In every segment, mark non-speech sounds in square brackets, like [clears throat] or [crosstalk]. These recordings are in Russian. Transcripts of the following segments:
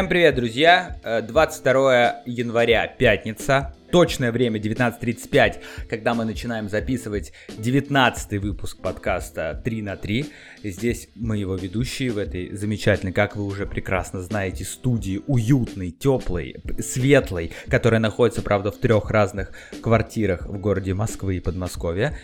Всем привет, друзья! 22 э, января, пятница. Точное время 19.35, когда мы начинаем записывать 19 выпуск подкаста 3 на 3. Здесь мы его ведущие в этой замечательной, как вы уже прекрасно знаете, студии уютной, теплой, светлой, которая находится, правда, в трех разных квартирах в городе Москвы и Подмосковья.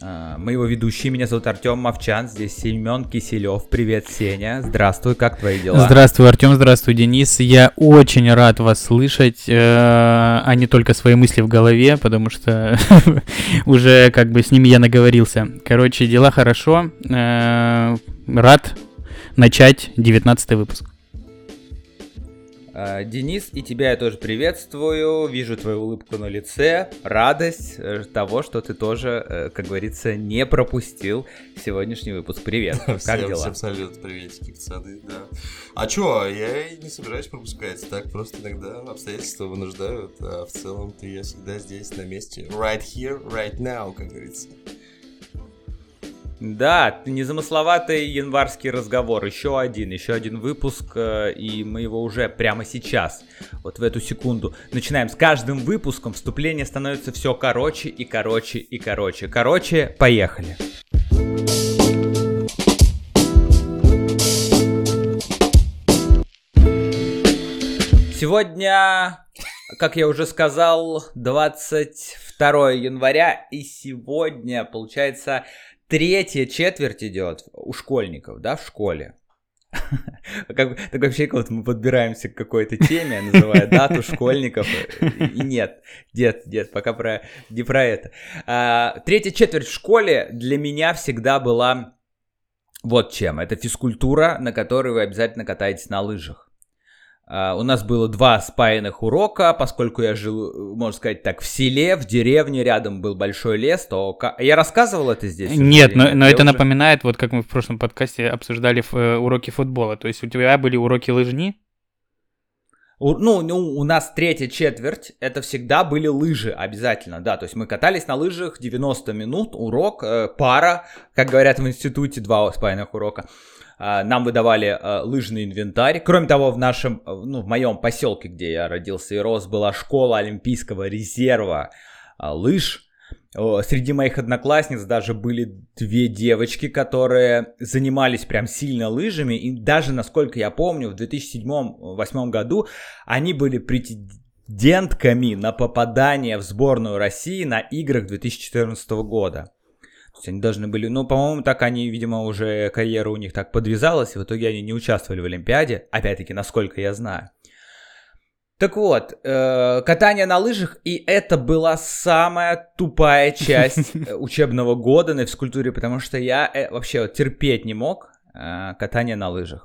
А, мы его ведущие, меня зовут Артем Мовчан, здесь Семен Киселев. Привет, Сеня. Здравствуй, как твои дела? Здравствуй, Артем, здравствуй, Денис. Я очень рад вас слышать, э, а не только свои мысли в голове, потому что [laughs] уже как бы с ними я наговорился. Короче, дела хорошо. Э, рад начать 19 выпуск. А, Денис, и тебя я тоже приветствую. Вижу твою улыбку на лице, радость э, того, что ты тоже, э, как говорится, не пропустил сегодняшний выпуск. Привет, [laughs] как всем, дела? Всем салют, приветики, пацаны, да. А чё, я не собираюсь пропускать, так просто иногда обстоятельства вынуждают, а в целом-то я всегда здесь, на месте. Right here, right now, как говорится. Да, незамысловатый январский разговор. Еще один, еще один выпуск, э, и мы его уже прямо сейчас, вот в эту секунду, начинаем. С каждым выпуском вступление становится все короче и короче и короче. Короче, поехали. Сегодня, как я уже сказал, 22 января, и сегодня, получается, третья четверть идет у школьников, да, в школе. [laughs] Как, такое ощущение, вот мы подбираемся к какой-то теме, называя дату школьников. И нет, дед, дед, пока про, не про это. А, третья четверть в школе для меня всегда была вот чем. Это физкультура, на которой вы обязательно катаетесь на лыжах. Uh, у нас было два спаянных урока, поскольку я жил, можно сказать так, в селе, в деревне, рядом был большой лес, то... Я рассказывал это здесь? Нет, но, но это уже... напоминает, вот как мы в прошлом подкасте обсуждали э, уроки футбола. То есть у тебя были уроки лыжни? У, ну, ну, у нас третья четверть, это всегда были лыжи обязательно, да, то есть мы катались на лыжах 90 минут, урок, э, пара, как говорят в институте, два спаянных урока. А, нам выдавали а, лыжный инвентарь. Кроме того, в нашем, ну, в моем поселке, где я родился и рос, была школа Олимпийского резерва а, лыж. Среди моих одноклассниц даже были две девочки, которые занимались прям сильно лыжами. И даже, насколько я помню, в 2007-2008 году они были претендентками на попадание в сборную России на играх 2014 года есть они должны были, ну, по-моему, так они, видимо, уже карьера у них так подвязалась, и в итоге они не участвовали в Олимпиаде, опять-таки, насколько я знаю. Так вот, э, катание на лыжах, и это была самая тупая часть э, [laughs] учебного года на физкультуре, потому что я э, вообще вот терпеть не мог э, катание на лыжах.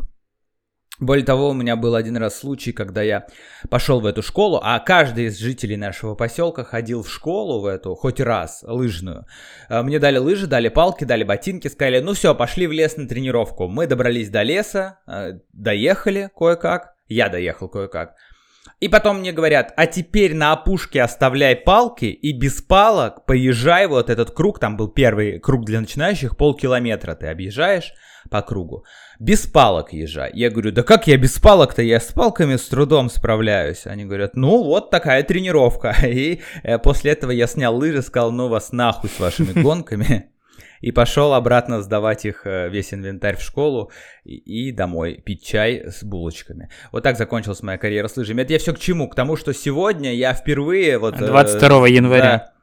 Более того, у меня был один раз случай, когда я пошел в эту школу, а каждый из жителей нашего поселка ходил в школу в эту хоть раз, лыжную. А, мне дали лыжи, дали палки, дали ботинки, сказали, ну все, пошли в лес на тренировку. Мы добрались до леса, а, доехали кое-как, я доехал кое-как. И потом мне говорят, а теперь на опушке оставляй палки и без палок поезжай вот этот круг, там был первый круг для начинающих, полкилометра ты объезжаешь по кругу. Без палок езжай. Я говорю, да как я без палок-то? Я с палками с трудом справляюсь. Они говорят, ну вот такая тренировка. [laughs] И э, после этого я снял лыжи, сказал, ну вас нахуй с вашими гонками. И пошел обратно сдавать их э, весь инвентарь в школу и, и домой пить чай с булочками. Вот так закончилась моя карьера с лыжами. Это я все к чему? К тому, что сегодня я впервые... Вот, 22 э, января. Да,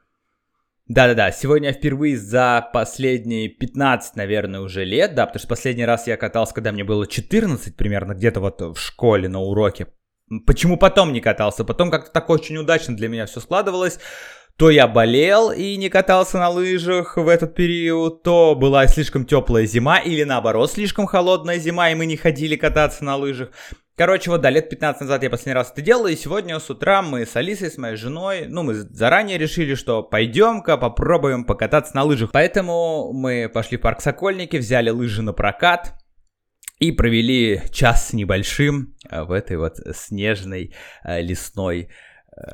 да-да-да, сегодня я впервые за последние 15, наверное, уже лет, да, потому что последний раз я катался, когда мне было 14 примерно, где-то вот в школе на уроке. Почему потом не катался? Потом как-то так очень удачно для меня все складывалось. То я болел и не катался на лыжах в этот период, то была слишком теплая зима, или наоборот, слишком холодная зима, и мы не ходили кататься на лыжах. Короче, вот да, лет 15 назад я последний раз это делал, и сегодня с утра мы с Алисой, с моей женой, ну, мы заранее решили, что пойдем-ка попробуем покататься на лыжах. Поэтому мы пошли в парк Сокольники, взяли лыжи на прокат, и провели час с небольшим э, в этой вот снежной э, лесной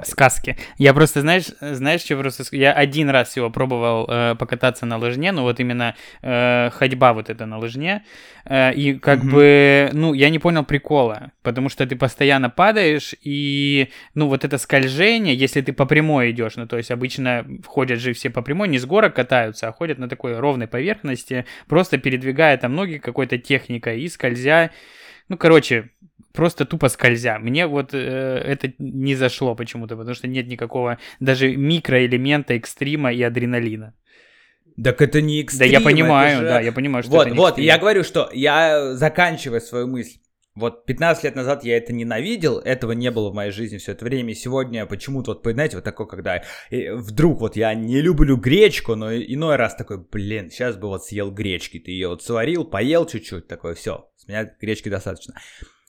Сказки. Я просто, знаешь, знаешь, что просто... Я один раз всего пробовал э, покататься на лыжне, ну вот именно э, ходьба вот это на лыжне, э, и как mm-hmm. бы, ну, я не понял прикола, потому что ты постоянно падаешь, и, ну, вот это скольжение, если ты по прямой идешь, ну, то есть обычно ходят же все по прямой, не с горок катаются, а ходят на такой ровной поверхности, просто передвигая там ноги какой-то техникой и скользя, ну, короче, просто тупо скользя. Мне вот э, это не зашло почему-то, потому что нет никакого даже микроэлемента экстрима и адреналина. Так это не экстрим. Да, я понимаю, же... да, я понимаю, что вот, это не Вот, экстрим. я говорю, что я заканчиваю свою мысль. Вот 15 лет назад я это ненавидел, этого не было в моей жизни все это время, и сегодня почему-то, вот, знаете, вот такое, когда вдруг вот я не люблю гречку, но иной раз такой, блин, сейчас бы вот съел гречки, ты ее вот сварил, поел чуть-чуть, такое, все, с меня гречки достаточно.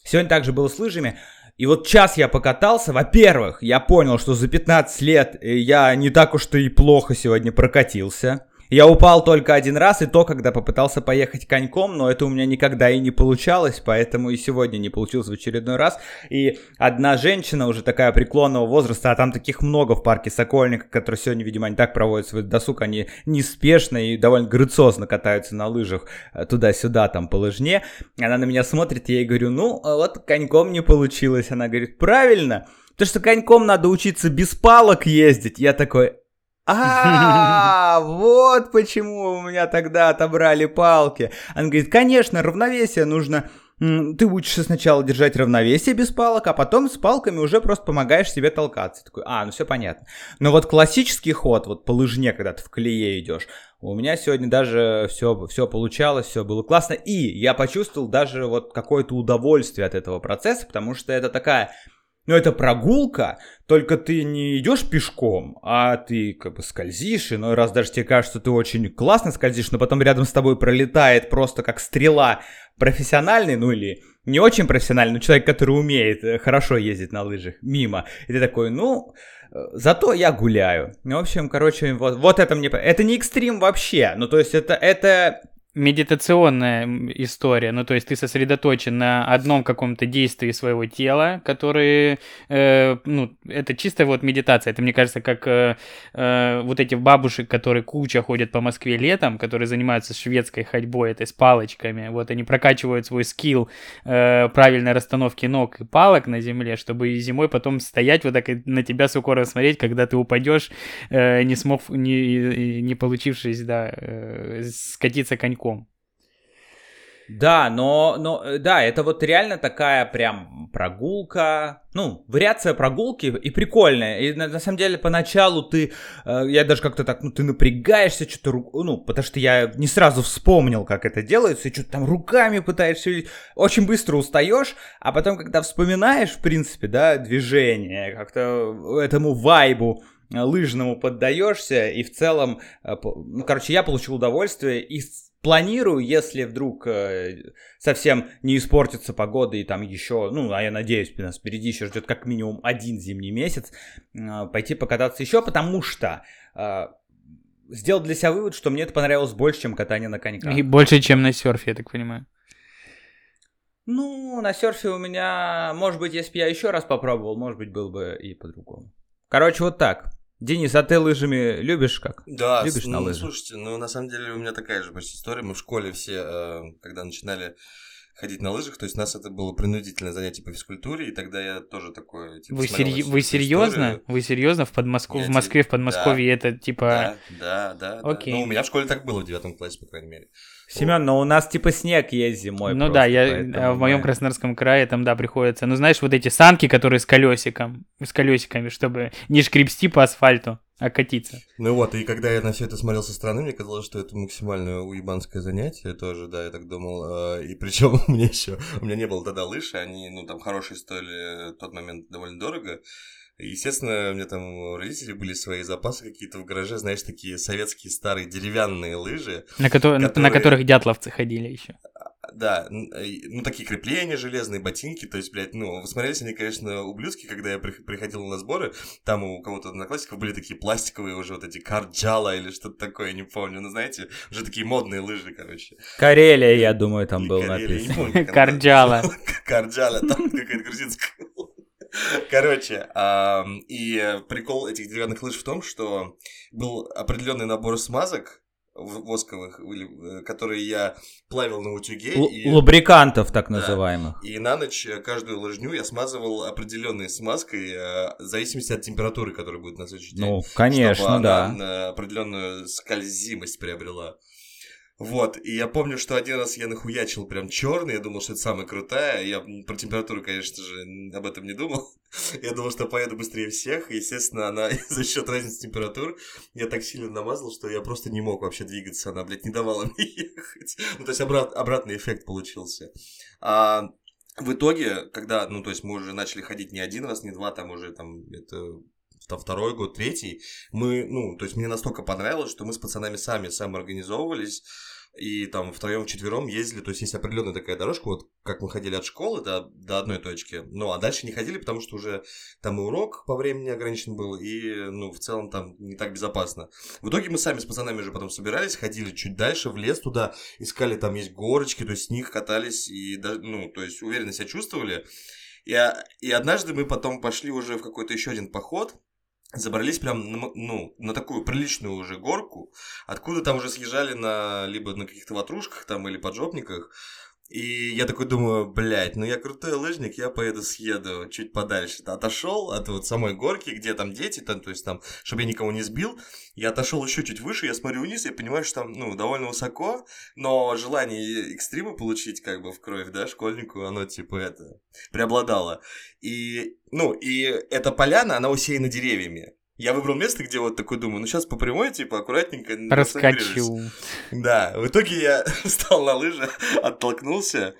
Сегодня также было с лыжами. И вот час я покатался. Во-первых, я понял, что за 15 лет я не так уж-то и плохо сегодня прокатился. Я упал только один раз, и то, когда попытался поехать коньком, но это у меня никогда и не получалось, поэтому и сегодня не получилось в очередной раз. И одна женщина уже такая преклонного возраста, а там таких много в парке Сокольника, которые сегодня, видимо, они так проводят свой досуг, они неспешно и довольно грациозно катаются на лыжах э, туда-сюда, там, по лыжне. Она на меня смотрит, я ей говорю, ну, а вот коньком не получилось. Она говорит, правильно, то, что коньком надо учиться без палок ездить. Я такой, а, вот почему у меня тогда отобрали палки. Она говорит, конечно, равновесие нужно ты учишься сначала держать равновесие без палок, а потом с палками уже просто помогаешь себе толкаться. Такой, а, ну все понятно. Но вот классический ход, вот по лыжне, когда ты в колее идешь, у меня сегодня даже все, все получалось, все было классно. И я почувствовал даже вот какое-то удовольствие от этого процесса, потому что это такая но это прогулка, только ты не идешь пешком, а ты как бы скользишь, иной раз даже тебе кажется, что ты очень классно скользишь, но потом рядом с тобой пролетает просто как стрела профессиональный, ну или не очень профессиональный, но человек, который умеет э, хорошо ездить на лыжах, мимо. И ты такой, ну, э, зато я гуляю. В общем, короче, вот, вот это мне... Это не экстрим вообще, ну то есть это, это медитационная история, ну то есть ты сосредоточен на одном каком-то действии своего тела, которые, э, ну это чисто вот медитация, это мне кажется как э, э, вот эти бабушек, которые куча ходят по Москве летом, которые занимаются шведской ходьбой, это с палочками, вот они прокачивают свой скилл э, правильной расстановки ног и палок на земле, чтобы зимой потом стоять вот так и на тебя с укором смотреть, когда ты упадешь, э, не смог, не, не получившись, да, э, скатиться коньком да, но, но, э, да, это вот реально такая прям прогулка, ну, вариация прогулки и прикольная. И на, на самом деле поначалу ты, э, я даже как-то так, ну, ты напрягаешься, что-то, ну, потому что я не сразу вспомнил, как это делается, и что-то там руками пытаешься, очень быстро устаешь, а потом, когда вспоминаешь, в принципе, да, движение, как-то этому вайбу, э, лыжному поддаешься, и в целом, э, ну, короче, я получил удовольствие, и планирую, если вдруг э, совсем не испортится погода и там еще, ну, а я надеюсь, нас впереди еще ждет как минимум один зимний месяц, э, пойти покататься еще, потому что э, сделал для себя вывод, что мне это понравилось больше, чем катание на коньках. И больше, чем на серфе, я так понимаю. Ну, на серфе у меня, может быть, если бы я еще раз попробовал, может быть, был бы и по-другому. Короче, вот так. Денис, а ты лыжами любишь как? Да, любишь ну, на лыжах? слушайте, ну на самом деле у меня такая же почти история. Мы в школе все, э, когда начинали ходить на лыжах, то есть у нас это было принудительное занятие по физкультуре, и тогда я тоже такой... Типа, вы, серь... вы серьезно? Историю. Вы серьезно в, Подмоску... в Москве, в Подмосковье да, это типа... Да, да, да. Окей. Да. Ну, у меня в школе так было в девятом классе, по крайней мере. Семен, но у нас типа снег есть зимой. Ну просто, да, я в моем Краснодарском крае там, да, приходится. Ну, знаешь, вот эти санки, которые с колесиком, с колесиками, чтобы не шкребсти по асфальту а катиться. Ну вот, и когда я на все это смотрел со стороны, мне казалось, что это максимально уебанское занятие тоже, да, я так думал. А, и причем [laughs] у меня еще, у меня не было тогда лыж, они, ну, там, хорошие стоили в тот момент довольно дорого. Естественно, у меня там у родителей были свои запасы какие-то в гараже, знаешь, такие советские старые деревянные лыжи. На, ко- которые... на которых дятловцы ходили еще. Да, ну такие крепления железные, ботинки, то есть, блядь, ну, смотрелись они, конечно, ублюдски, когда я приходил на сборы, там у кого-то одноклассников были такие пластиковые уже вот эти карджала или что-то такое, не помню, ну, знаете, уже такие модные лыжи, короче. Карелия, я думаю, там был написано. Карджала. Карджала, там какая-то грузинская [laughs] Короче, и прикол этих деревянных лыж в том, что был определенный набор смазок восковых, э, которые я плавил на утюге. Л- и- Лубрикантов, так Да. называемых. И на ночь э, каждую лыжню я смазывал определенной смазкой э, в зависимости от температуры, которая будет на следующий день. Ну, конечно, да. определенную скользимость приобрела. Вот, и я помню, что один раз я нахуячил прям черный, я думал, что это самая крутая, я про температуру, конечно же, об этом не думал, [laughs] я думал, что поеду быстрее всех, и, естественно, она [laughs] за счет разницы температур, я так сильно намазал, что я просто не мог вообще двигаться, она, блядь, не давала [laughs] мне ехать, ну, то есть обрат- обратный эффект получился. А в итоге, когда, ну, то есть мы уже начали ходить не один раз, не два, там уже, там, это там, второй год, третий, мы, ну, то есть мне настолько понравилось, что мы с пацанами сами самоорганизовывались, и там втроем, четвером ездили, то есть есть определенная такая дорожка, вот как мы ходили от школы до, до одной точки, ну, а дальше не ходили, потому что уже там и урок по времени ограничен был, и, ну, в целом там не так безопасно. В итоге мы сами с пацанами уже потом собирались, ходили чуть дальше, в лес туда, искали, там есть горочки, то есть с них катались, и, ну, то есть уверенно себя чувствовали. И, а- и однажды мы потом пошли уже в какой-то еще один поход, забрались прям, на ну, на такую приличную уже горку, откуда там уже съезжали на, либо на каких-то ватрушках там или поджопниках, и я такой думаю, блядь, ну я крутой лыжник, я поеду съеду чуть подальше. Отошел от вот самой горки, где там дети, там, то есть там, чтобы я никого не сбил. Я отошел еще чуть выше, я смотрю вниз, я понимаю, что там, ну, довольно высоко, но желание экстрима получить, как бы, в кровь, да, школьнику, оно, типа, это, преобладало. И, ну, и эта поляна, она усеяна деревьями. Я выбрал место, где вот такой думаю, ну сейчас по прямой, типа, аккуратненько. Раскачу. Да, в итоге я [laughs] встал на лыжи, оттолкнулся.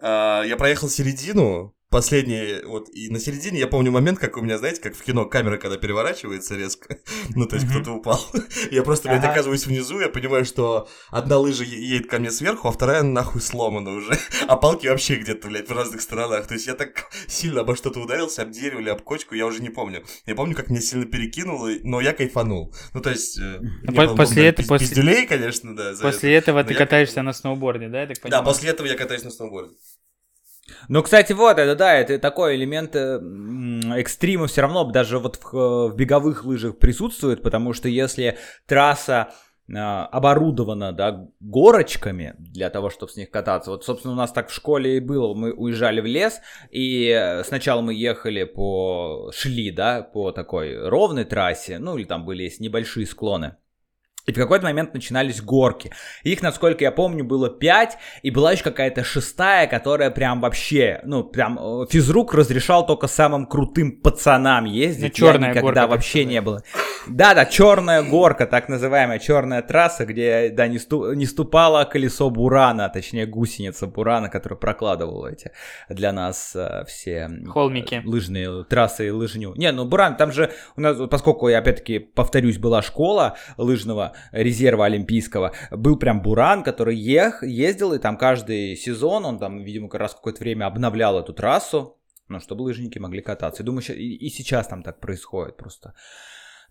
А, Я проехал середину, последний, вот, и на середине я помню момент, как у меня, знаете, как в кино камера, когда переворачивается резко, [laughs] ну, то есть Мгм. кто-то упал. [laughs] Я просто, блядь, Ага. оказываюсь внизу, я понимаю, что одна лыжа едет ко мне сверху, а вторая нахуй сломана уже, [laughs] а палки вообще где-то, блядь, в разных сторонах. То есть я так сильно обо что-то ударился, об дерево или об кочку, я уже не помню. Я помню, как меня сильно перекинуло, но я кайфанул. Ну, то есть... э, по- после этого- после- пиздюлей, конечно, да. После этого ты я катаешься на сноуборде, да, я так Да, понимаю? после этого я катаюсь на сноуборде. Ну, кстати, вот, это да, это такой элемент э, экстрима все равно даже вот в, э, в беговых лыжах присутствует, потому что если трасса э, оборудована, да, горочками для того, чтобы с них кататься. Вот, собственно, у нас так в школе и было. Мы уезжали в лес, и сначала мы ехали по... шли, да, по такой ровной трассе, ну, или там были есть небольшие склоны. И в какой-то момент начинались горки. Их, насколько я помню, было пять, и была еще какая-то шестая, которая прям вообще, ну, прям э, физрук разрешал только самым крутым пацанам ездить. Ну, Я чёрная никогда горка, вообще не было. Да-да, черная горка, так называемая черная трасса, где, да, не, сту- не ступало колесо Бурана, точнее гусеница Бурана, которая прокладывала эти для нас э, все Холмики. лыжные трассы и лыжню. Не, ну Буран, там же у нас, поскольку, я опять-таки повторюсь, была школа лыжного резерва олимпийского, был прям Буран, который ех, ездил, и там каждый сезон, он там, видимо, как раз какое-то время обновлял эту трассу, ну, чтобы лыжники могли кататься. И думаю, и сейчас там так происходит просто.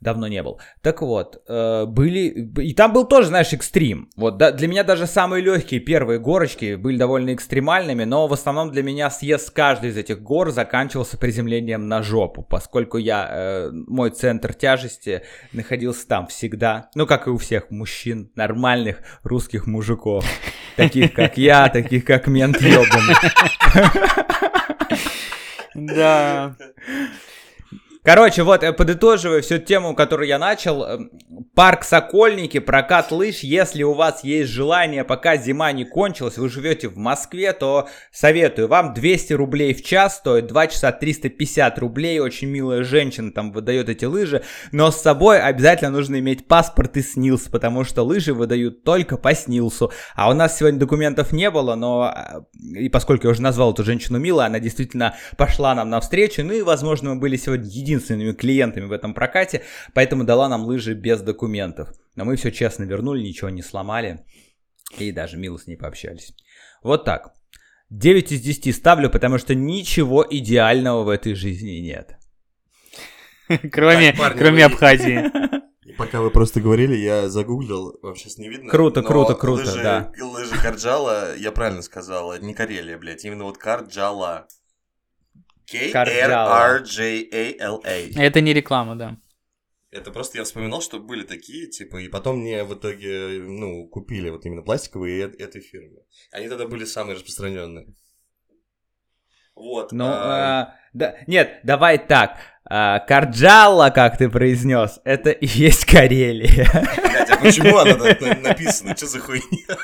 Давно не был. Так вот, э, были... И там был тоже, знаешь, экстрим. Вот, да, для меня даже самые легкие первые горочки были довольно экстремальными, но в основном для меня съезд каждой из этих гор заканчивался приземлением на жопу, поскольку я, э, мой центр тяжести находился там всегда. Ну, как и у всех мужчин, нормальных русских мужиков. Таких, как я, таких, как мент ёбаный. Да. [laughs] Короче, вот, э, подытоживая всю тему, которую я начал, э, парк Сокольники, прокат лыж, если у вас есть желание, пока зима не кончилась, вы живете в Москве, то советую вам. 200 рублей в час стоит, 2 часа 350 рублей, очень милая женщина там выдает эти лыжи, но с собой обязательно нужно иметь паспорт и СНИЛС, потому что лыжи выдают только по СНИЛСу, а у нас сегодня документов не было, но, э, и поскольку я уже назвал эту женщину милой, она действительно пошла нам навстречу, ну и, возможно, мы были сегодня единственными клиентами в этом прокате, поэтому дала нам лыжи без документов. Но мы все честно вернули, ничего не сломали, и даже мило с ней пообщались. Вот так. 9 из 10 ставлю, потому что ничего идеального в этой жизни нет. [laughs] Кроме, Так, парни, кроме вы- Абхазии. [laughs] Пока вы просто говорили, я загуглил, вам сейчас не видно. Круто, но круто, круто, лыжи, да. Лыжи Карджала, я правильно сказал, не Карелия, блядь, именно вот Карджала. K-R-R-J-A-L-A. Это не реклама, да. Это просто я вспоминал, что были такие, типа, и потом мне в итоге, ну, купили вот именно пластиковые этой фирмы. Они тогда были самые распространенные. Вот. Ну, а, а, да, нет, давай так. А, Карджалла, как ты произнес, это и есть Карелия. блядь, а почему она так [laughs] написана? Что за хуйня?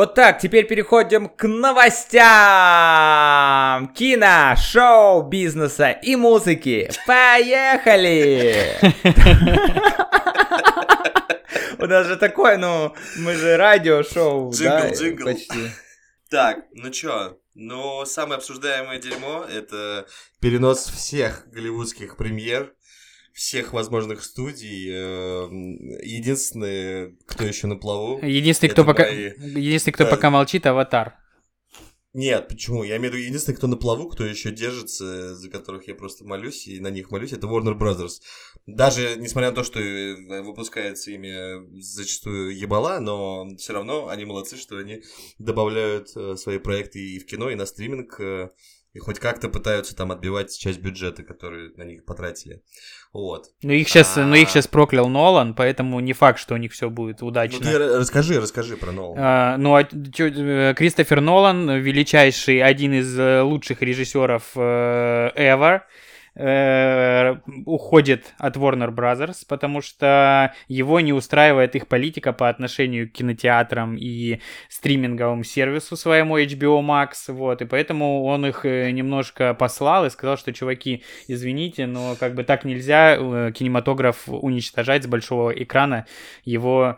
Вот так, теперь переходим к новостям кино, шоу-бизнеса и музыки. Поехали! У нас же такое, ну, мы же радиошоу, да, Джингл, джингл. почти. Так, ну чё, ну, самое обсуждаемое дерьмо — это перенос всех голливудских премьер, всех возможных студий. э, Единственное, кто еще на плаву... Единственный, кто пока, мои- единственный, кто Да. пока молчит, аватар. Нет, почему? Я имею в виду, единственный, кто на плаву, кто еще держится, за которых я просто молюсь и на них молюсь, это Warner Brothers. Даже несмотря на то, что э, выпускается ими зачастую ебала, но все равно они молодцы, что они добавляют э, свои проекты и в кино, и на стриминг, э, и хоть как-то пытаются там отбивать часть бюджета, который на них потратили. Вот. Ну их сейчас, ну их А. сейчас проклял Нолан, поэтому не факт, что у них все будет Ну удачно. ты ра- расскажи, расскажи про Нолана. А, ну, а чё, э, Кристофер Нолан, величайший, один из э, лучших режиссеров э, ever, э, уходит от Warner Brothers, потому что его не устраивает их политика по отношению к кинотеатрам и стриминговому сервису своему HBO Max, вот, и поэтому он их э, немножко послал и сказал, что, чуваки, извините, но как бы так нельзя э, кинематограф уничтожать с большого экрана, его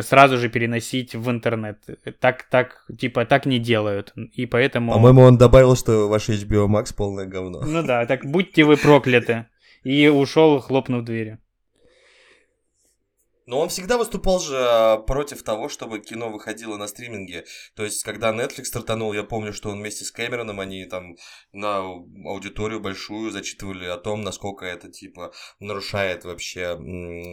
сразу же переносить в интернет. Так, так, типа, так не делают, и поэтому... По-моему, он добавил, что ваш HBO Max полное говно. Ну да, так будьте вы прокляты. И ушел, хлопнув дверью. Но он всегда выступал же а, против того, чтобы кино выходило на стриминге. То есть, когда Netflix стартанул, я помню, что он вместе с Кэмероном, они там на аудиторию большую зачитывали о том, насколько это, типа, нарушает вообще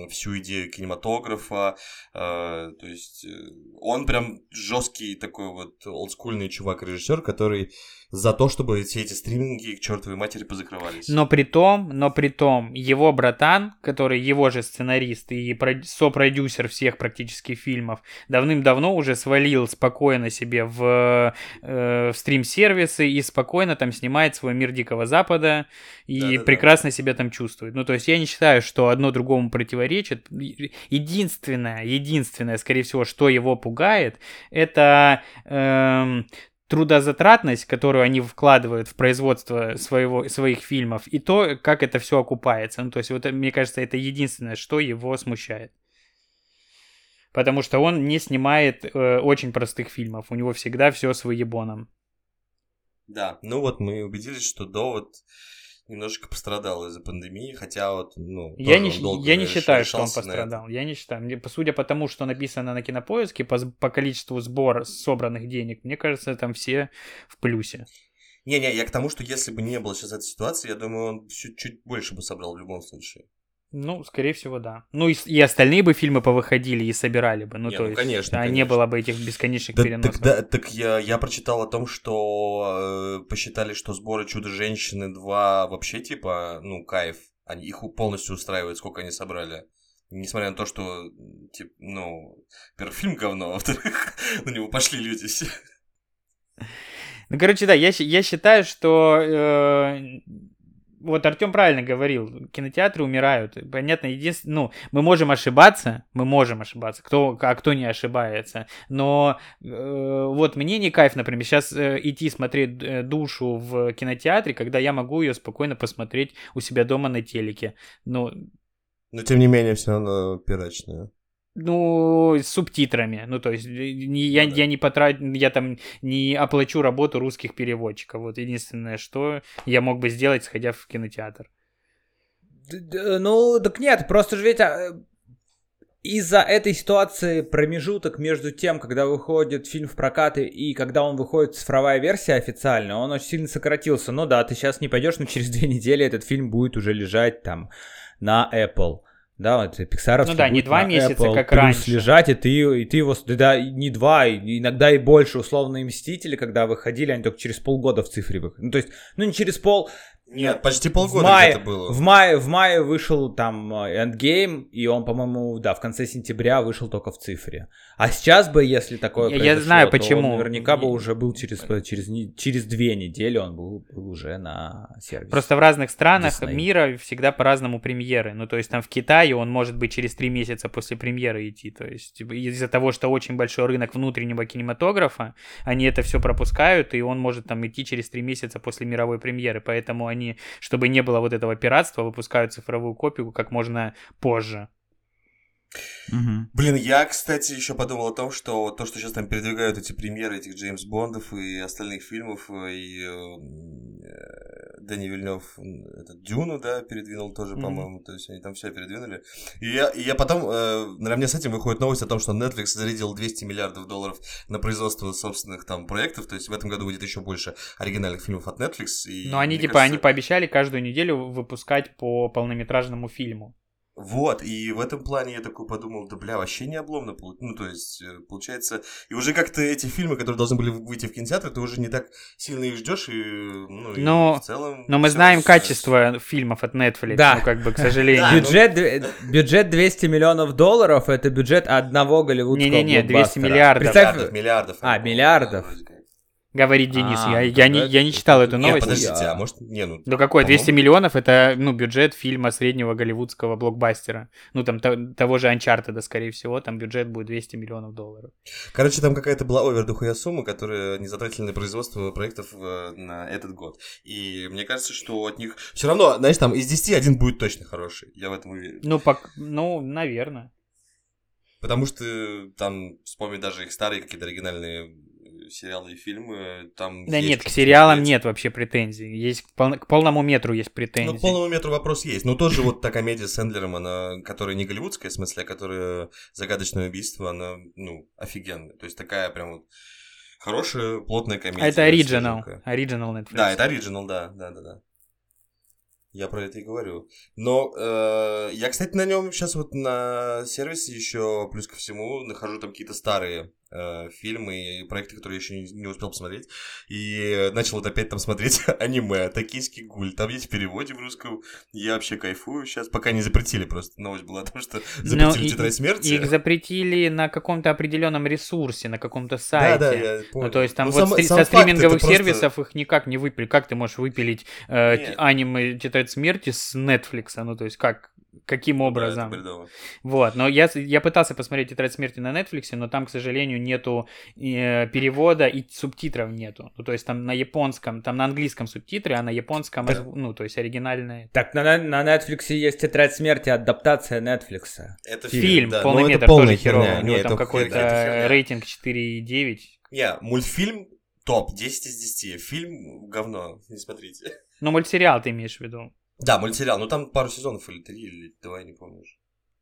всю идею кинематографа. Э, то есть, э, он прям жесткий такой вот олдскульный чувак-режиссер, который за то, чтобы все эти стриминги к чертовой матери позакрывались. Но при том, но при том, его братан, который его же сценарист и про- сопродюсер всех практически фильмов, давным-давно уже свалил спокойно себе в, э, в стрим-сервисы и спокойно там снимает свой мир Дикого Запада и Да-да-да. прекрасно себя там чувствует. Ну, то есть я не считаю, что одно другому противоречит. Единственное, единственное, скорее всего, что его пугает, это эм, трудозатратность, которую они вкладывают в производство своего, своих фильмов, и то, как это все окупается. Ну, то есть, вот, э, мне кажется, это единственное, что его смущает. Потому что он не снимает э, очень простых фильмов. У него всегда все с выебоном. Да, ну вот мы убедились, что довод немножко пострадал из-за пандемии, хотя вот, ну, Я не, я не считаю, что он пострадал. Я не считаю. Мне, судя по тому, что написано на кинопоиске, по, по количеству сбора собранных денег, мне кажется, там все в плюсе. Не-не, я к тому, что если бы не было сейчас этой ситуации, я думаю, он чуть-чуть больше бы собрал в любом случае. Ну, скорее всего, да. Ну, и, и остальные бы фильмы повыходили и собирали бы. Ну, Не, то ну, есть, конечно, а не конечно. было бы этих бесконечных Да, переносов. так, да, так я, я прочитал о том, что э, посчитали, что сборы Чудо-женщины 2 вообще типа, ну, кайф. Они их полностью устраивает, сколько они собрали. Несмотря на то, что, типа, ну, первый фильм говно, а во-вторых, [laughs] на него пошли люди все. Ну, короче, да, я, я считаю, что э, вот Артем правильно говорил, кинотеатры умирают. Понятно, единственное, ну, мы можем ошибаться, мы можем ошибаться, кто, а кто не ошибается. Но э, вот мне не кайф, например, сейчас э, идти смотреть э, душу в кинотеатре, когда я могу ее спокойно посмотреть у себя дома на телеке. Ну, Но, тем не менее, все равно пирачное. Ну, с субтитрами. Ну, то есть, э, не, я, Ну да. я не потрачу, я там не оплачу работу русских переводчиков. Вот единственное, что я мог бы сделать, сходя в кинотеатр. Д- Ну, так нет, просто же ведь а, из-за этой ситуации промежуток между тем, когда выходит фильм в прокаты и когда он выходит цифровая версия официально, он очень сильно сократился. Ну да, ты сейчас не пойдешь, но через две недели этот фильм будет уже лежать там на Apple. Да, вот Pixar. Ну да, не два месяца, как плюс раньше. лежать, и ты, и ты его, да, не два, иногда и больше, условные Мстители, когда выходили, они только через полгода в цифре выходили. Ну, то есть, ну, не через пол, Нет, почти в полгода мае, где-то было. в мае, в мае вышел там э, Endgame, и он, по-моему, да, в конце сентября вышел только в цифре. А сейчас бы, если такое Я- я знаю, почему. наверняка бы уже был через, через, не- через две недели, он был, был уже на сервисе. Просто в разных странах Disney. мира всегда по-разному премьеры. Ну, то есть там в Китае он может быть через три месяца после премьеры идти. То есть из-за того, что очень большой рынок внутреннего кинематографа, они это все пропускают, и он может там идти через три месяца после мировой премьеры. Поэтому они, чтобы не было вот этого пиратства, выпускают цифровую копию как можно позже. Мгм. Блин, я, кстати, еще подумал о том, что то, что сейчас там передвигают эти премьеры этих Джеймс Бондов и остальных фильмов, э, и э, Дэнни Вильнев м, этот Дюну, да, передвинул тоже, Мгм. по-моему, то есть они там все передвинули. И я, и я потом, э, наравне с этим выходит новость о том, что Netflix зарядил 200 миллиардов долларов на производство собственных там проектов, то есть в этом году будет еще больше оригинальных фильмов от Netflix. И, Но они типа, кажется, они пообещали каждую неделю выпускать по полнометражному фильму. Вот, и в этом плане я такой подумал, да бля, вообще не обломно. Ну, то есть, э, получается, и уже как-то эти фильмы, которые должны были выйти в кинотеатр, ты уже не так сильно их ждешь, и, ну, и Но- в целом... Но мы знаем с- качество фильмов от Netflix, Да. ну как бы, к сожалению. [laughs] Да, ну- Бюджет, д- бюджет 200 миллионов долларов это бюджет одного голливудского Не-не-не, 200 блокбастера. миллиардов. Представь, Миллиардов, миллиардов. А, миллиардов. Говорит Денис, А, я, я, не, я не читал эту новость. подождите, Я- а может... Не, ну... Ну какой, 200 по-моему- миллионов это, ну, бюджет фильма среднего голливудского блокбастера. Ну, там то- того же Uncharted, скорее всего, там бюджет будет 200 миллионов долларов. Короче, там какая-то была овер дохуя сумма, которая не затратили на производство проектов э, на этот год. И мне кажется, что от них... Все равно, знаешь, там из 10 один будет точно хороший. Я в этом уверен. Ну, пок... ну, наверное. Потому что там, вспомни даже их старые какие-то оригинальные э, сериалы и фильмы, там... Да нет, к сериалам нет вообще претензий. Есть к, пол- к полному метру есть Ну, претензии. к полному метру вопрос есть. Но тоже вот та комедия с Эндлером, она, которая не голливудская, в смысле, а которая загадочное убийство, она, ну, офигенная. То есть такая прям вот хорошая, плотная комедия. А это оригинал. Оригинал Netflix. Да, это оригинал, да, да, да, да. Я про это и говорю. Но э, я, кстати, на нем сейчас вот на сервисе еще плюс ко всему нахожу там какие-то старые э, фильмы и проекты, которые я еще не, не успел посмотреть. И начал вот опять там смотреть [laughs] аниме, токийский гуль. Там есть в переводе в русском. Я вообще кайфую сейчас, пока не запретили просто. Новость была о том, что запретили Ну, и- тетрадь смерти. Их запретили на каком-то определенном ресурсе, на каком-то да, сайте. да, я понял. Ну, то есть там Ну, вот сам- стри- сам со факт, стриминговых это просто- сервисов их никак не выпилить. Как ты можешь выпилить э, Нет. аниме «Тетрадь смерти» с Netflix? Ну, то есть как? Каким Да, это образом? бредово. вот, но я, я пытался посмотреть «Тетрадь смерти» на Netflix, но там, к сожалению, нету э, перевода и субтитров нету. Ну, то есть там на японском, там на английском субтитры, а на японском, Так- ну, то есть оригинальные. Так, на, на Netflix есть «Тетрадь смерти», адаптация Netflix. Это Фильм, да, но полный это метр полная тоже херово. херня. У него Не, там какой-то рейтинг 4,9. Не, мультфильм топ, 10 из 10. Фильм говно, не смотрите. Ну, мультсериал ты имеешь в виду? Да, мультсериал, ну там пару сезонов или три, или два, я не помню уже.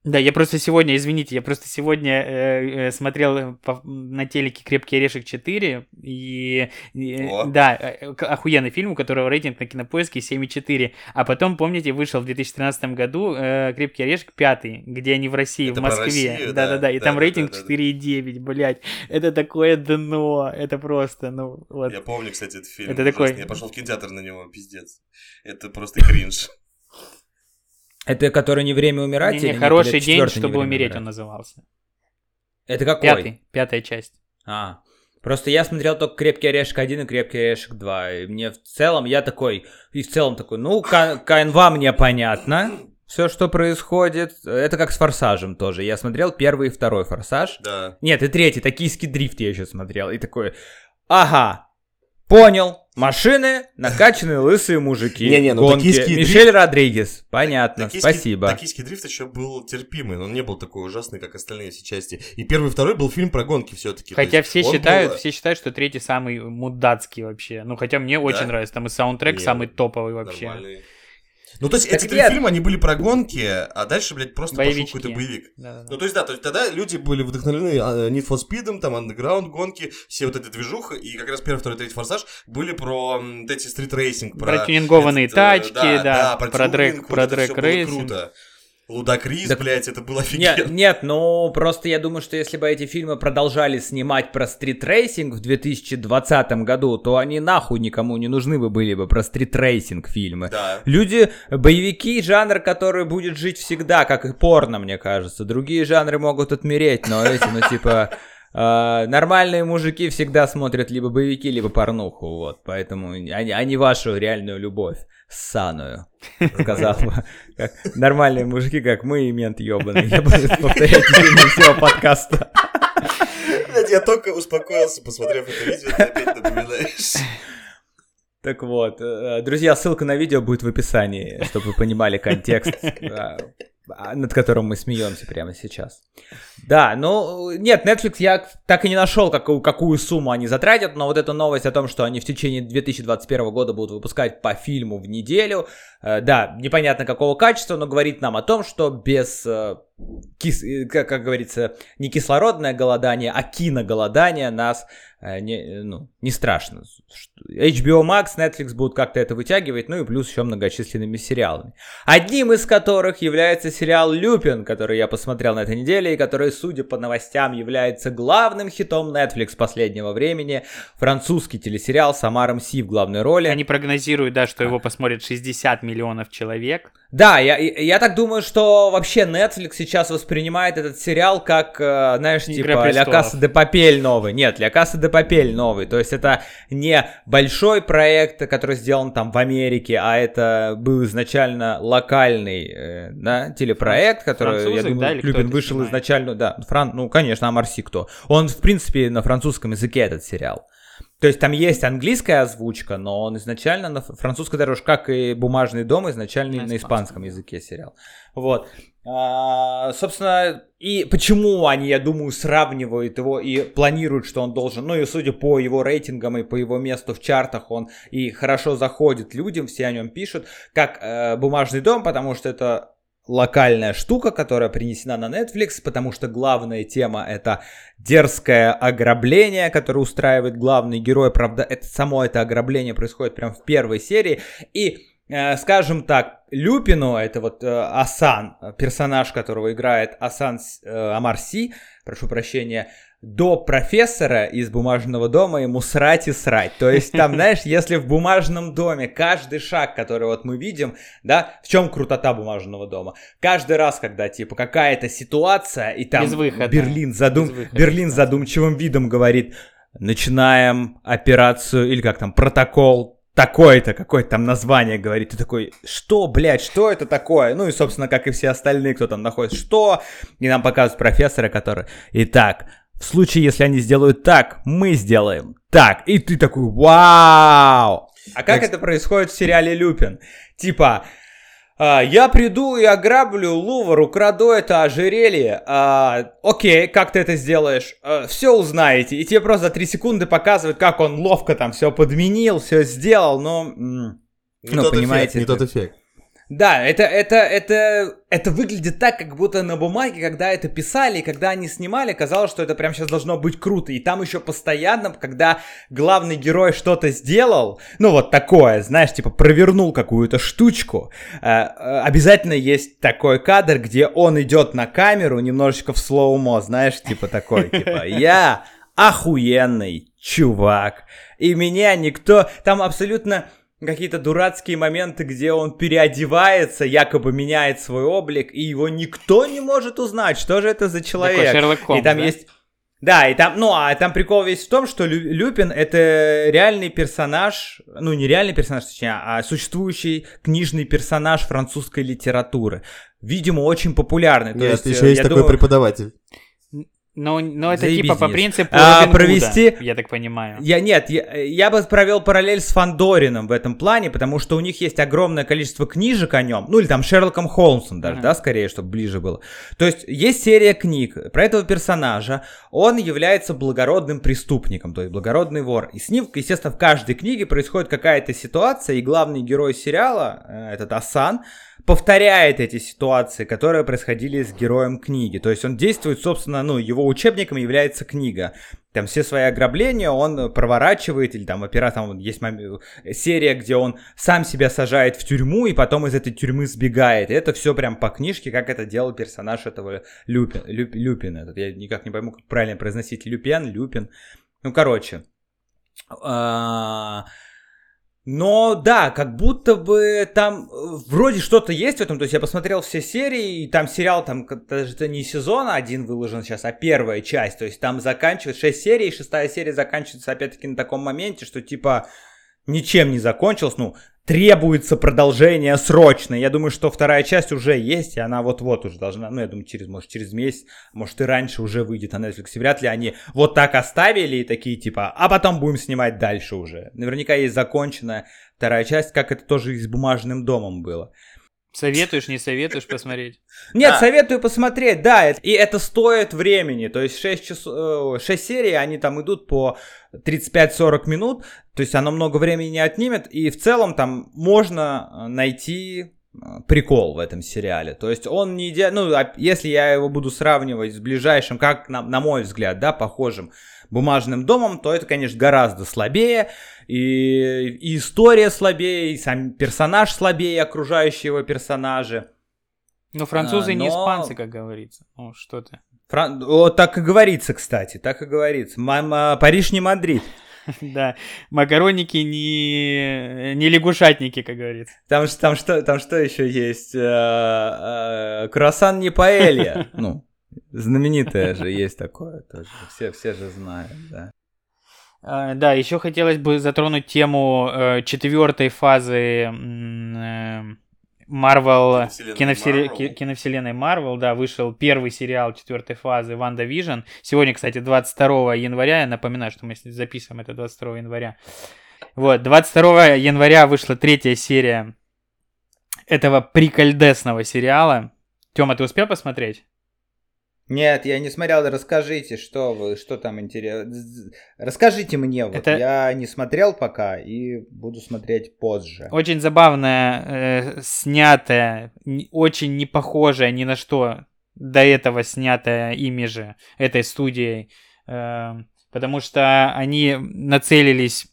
Да, я просто сегодня, извините, я просто сегодня э, э, смотрел э, по- на телеке «Крепкий орешек 4», и, и, О. да, э, к- охуенный фильм, у которого рейтинг на кинопоиске 7,4, а потом, помните, вышел в 2013 году э, «Крепкий орешек 5», где они в России, Это в Москве, да, да-да-да, и да, там да, рейтинг да, да. 4,9, блядь, это такое дно, это просто, ну, вот. Я помню, кстати, этот фильм. Это ужасный. такой- Я пошел в кинотеатр на него, пиздец. Это просто кринж. Это который «Не время умирать» Не-не, или хороший или день, «Не чтобы умереть» умирать»? он назывался. Это какой? Пятый, пятая часть. А, просто я смотрел только «Крепкий орешек 1» и «Крепкий орешек 2», и мне в целом, я такой, и в целом такой, ну, ка- канва мне понятно, все, что происходит, это как с «Форсажем» тоже, я смотрел первый и второй «Форсаж», Да. нет, и третий, «Токийский дрифт» я еще смотрел, и такой, ага, понял, машины, накачанные лысые мужики, Не-не, ну, гонки, «Токийский Мишель Родригес, понятно, Токийский- спасибо. Токийский дрифт еще был терпимый, но он не был такой ужасный, как остальные все части. И первый и второй был фильм про гонки все-таки. Хотя все считают, все считают, что третий самый мудацкий вообще. Ну, хотя мне очень нравится. Там и саундтрек Не, самый топовый вообще. Нормальный. Ну, то есть Так эти три нет. фильма, они были про гонки, а дальше, блядь, просто Боевички. пошел какой-то боевик. Да-да-да. Ну, то есть, да, то есть тогда люди были вдохновлены а, Need for Speed, там, Underground, гонки, все вот эти движуха, и как раз первый, второй, третий Форсаж были про вот эти стрит-рейсинг, Про тюнингованные этот, э, тачки, да, про тюнинг, дрэг- вот про это всё было дрэг-рейсинг. круто. Лудакрис, Так- блядь, это было Нет, офигенно. нет, ну просто я думаю, что если бы эти фильмы продолжали снимать про стритрейсинг в 2020 году, то они нахуй никому не нужны бы были бы про стритрейсинг фильмы. Да. Люди, боевики, жанр, который будет жить всегда, как и порно, мне кажется. Другие жанры могут отмереть, но эти, ну типа, э, нормальные мужики всегда смотрят либо боевики, либо порнуху, вот. Поэтому они, а не вашу реальную любовь, ссаную, сказал бы. Как нормальные мужики, как мы и мент ебаный. Я буду повторять в всего подкаста. Я только успокоился, посмотрев это видео, ты опять напоминаешь. Так вот, э, друзья, ссылка на видео будет в описании, чтобы вы понимали контекст, а, а, над которым мы смеемся прямо сейчас. Да, ну, нет, Netflix я так и не нашел, какую, какую сумму они затратят, но вот эта новость о том, что они в течение 2021 года будут выпускать по фильму в неделю, э, да, непонятно какого качества, но говорит нам о том, что без, э, кис- э, как, как говорится, не кислородное голодание, а киноголодание нас э, не, э, ну, не страшно. HBO Max, Netflix будут как-то это вытягивать, ну и плюс еще многочисленными сериалами. Одним из которых является сериал «Люпин», который я посмотрел на этой неделе, и который, судя по новостям, является главным хитом Netflix последнего времени. Французский телесериал с Амаром Си в главной роли. Они прогнозируют, да, что его посмотрит 60 миллионов человек. Да, я, я я так думаю, что вообще Netflix сейчас воспринимает этот сериал как, э, знаешь, Игра типа Ля. Касса де Папель новый. Нет, Ля Касса де Папель новый. То есть это не большой проект, который сделан там в Америке, а это был изначально локальный э, да, телепроект, который, я Французы, да, думаю, Люпин это вышел изначально, да, Фран, ну, конечно, Амарси кто. Он, в принципе, на французском языке этот сериал. То есть там есть английская озвучка, но он изначально на французской дороже, как и «Бумажный дом», изначально На на, испанском, языке сериал. Вот. А, собственно, и почему они, я думаю, сравнивают его и планируют, что он должен, ну и судя по его рейтингам и по его месту в чартах, он и хорошо заходит людям, все о нем пишут, как э, «Бумажный дом», потому что это локальная штука, которая принесена на Netflix, потому что главная тема это дерзкое ограбление, которое устраивает главный герой. Правда, это само это ограбление происходит прямо в первой серии. И, э, скажем так, Люпину, это вот э, Асан, э, персонаж, которого играет Асан э, Амар Си, прошу прощения, до профессора из бумажного дома ему срать и срать. То есть там, [laughs] знаешь, если в бумажном доме каждый шаг, который вот мы видим, да, в чем крутота бумажного дома? Каждый раз, когда типа какая-то ситуация, и там. Берлин, задум... Берлин задумчивым видом говорит, начинаем операцию, или как там, протокол такое-то, какое-то там название говорит. Ты такой, что, блядь, что это такое? Ну и, собственно, как и все остальные, кто там находится, что? И нам показывают профессора, который, итак, в случае, если они сделают так, мы сделаем так. И ты такой, вау! А как Так- это происходит в сериале Люпин? Типа, а, я приду и ограблю Лувр, украду это ожерелье. А, окей, как ты это сделаешь? все узнаете. И тебе просто за 3 секунды показывают, как он ловко там все подменил, все сделал, но... Не Ну, тот понимаете, эффект, не тот эффект. Да, это, это, это, это выглядит так, как будто на бумаге, когда это писали, и когда они снимали, казалось, что это прям сейчас должно быть круто. И там еще постоянно, когда главный герой что-то сделал, ну вот такое, знаешь, типа провернул какую-то штучку, э, э, обязательно есть такой кадр, где он идет на камеру немножечко в слоумо, знаешь, типа такой, типа [laughs] я охуенный чувак, и меня никто, там абсолютно какие-то дурацкие моменты, где он переодевается, якобы меняет свой облик, и его никто не может узнать, что же это за человек. Такой Шерлок Холмс, и там да? есть... Да, и там, ну, а там прикол весь в том, что Лю- Люпин это реальный персонаж, ну, не реальный персонаж, точнее, а существующий книжный персонаж французской литературы. Видимо, очень популярный. То Нет, есть, еще э, есть такой думаю, преподаватель. Но, но это Заебись, типа по принципу А, Гуда, провести- я так понимаю. Я нет, я, я бы провел параллель с Фандорином в этом плане, потому что у них есть огромное количество книжек о нем, ну или там Шерлоком Холмсом даже, Мгм. да, скорее, чтобы ближе было. То есть есть серия книг про этого персонажа, он является благородным преступником, то есть благородный вор. И с ним, естественно, в каждой книге происходит какая-то ситуация, и главный герой сериала, э, этот Асан, повторяет эти ситуации, которые происходили с героем книги. То есть он действует, собственно, ну, его учебником является книга. там все свои ограбления он проворачивает, или там оператор, там есть мом... серия, где он сам себя сажает в тюрьму и потом из этой тюрьмы сбегает. И это все прям по книжке, как это делал персонаж этого Люпин, Люп, Люпин этот. Я никак не пойму, как правильно произносить Люпен, Люпин. Ну, короче. А, но да, как будто бы там э, вроде что-то есть в этом. То есть я посмотрел все серии, и там сериал, там даже это не сезон один выложен сейчас, а первая часть. То есть там заканчивается 6 серий, и шестая серия заканчивается опять-таки на таком моменте, что типа ничем не закончилось. Ну, требуется продолжение срочно. Я думаю, что вторая часть уже есть, и она вот-вот уже должна, ну, я думаю, через, может, через месяц, может, и раньше уже выйдет на Netflix. Вряд ли они вот так оставили и такие, типа, а потом будем снимать дальше уже. Наверняка есть законченная вторая часть, как это тоже и с «Бумажным домом» было. Советуешь, не советуешь посмотреть? Нет, да. советую посмотреть, да, и это стоит времени, то есть 6, часов, 6 серий, они там идут по 35-40 минут, то есть оно много времени не отнимет, и в целом там можно э, найти э, прикол в этом сериале. То есть он не идеально, ну, а если я его буду сравнивать с ближайшим, как на, на мой взгляд, да, похожим бумажным домом, то это, конечно, гораздо слабее, и, и история слабее, и сам персонаж слабее, окружающие его персонажи. Ну, французы а, но... не испанцы, как говорится. Ну, что ты. Фран... О, так и говорится, кстати, так и говорится. Мама, Париж не Мадрид. [laughs] Да, макароники не, не лягушатники, как говорится. Там, там, что, там что еще есть? Э, э, круассан не паэлья. [laughs] Ну, знаменитое же есть такое тоже. Все, все же знают, да. Uh, да, еще хотелось бы затронуть тему э, четвертой фазы э, Marvel, киновселенной, Marvel. киновселенной Marvel, да, вышел первый сериал четвертой фазы Ванда Вижн. Сегодня, кстати, 22 января, я напоминаю, что мы записываем это 22 января. Вот, 22 января вышла третья серия этого прикольдесного сериала. Тёма, ты успел посмотреть? Нет, я не смотрел. Расскажите, что вы, что там интересно. Расскажите мне. Вот. Это... Я не смотрел пока и буду смотреть позже. Очень забавная, э, снятая, очень не похожая ни на что до этого снятая ими же этой студией. Э, потому что они нацелились,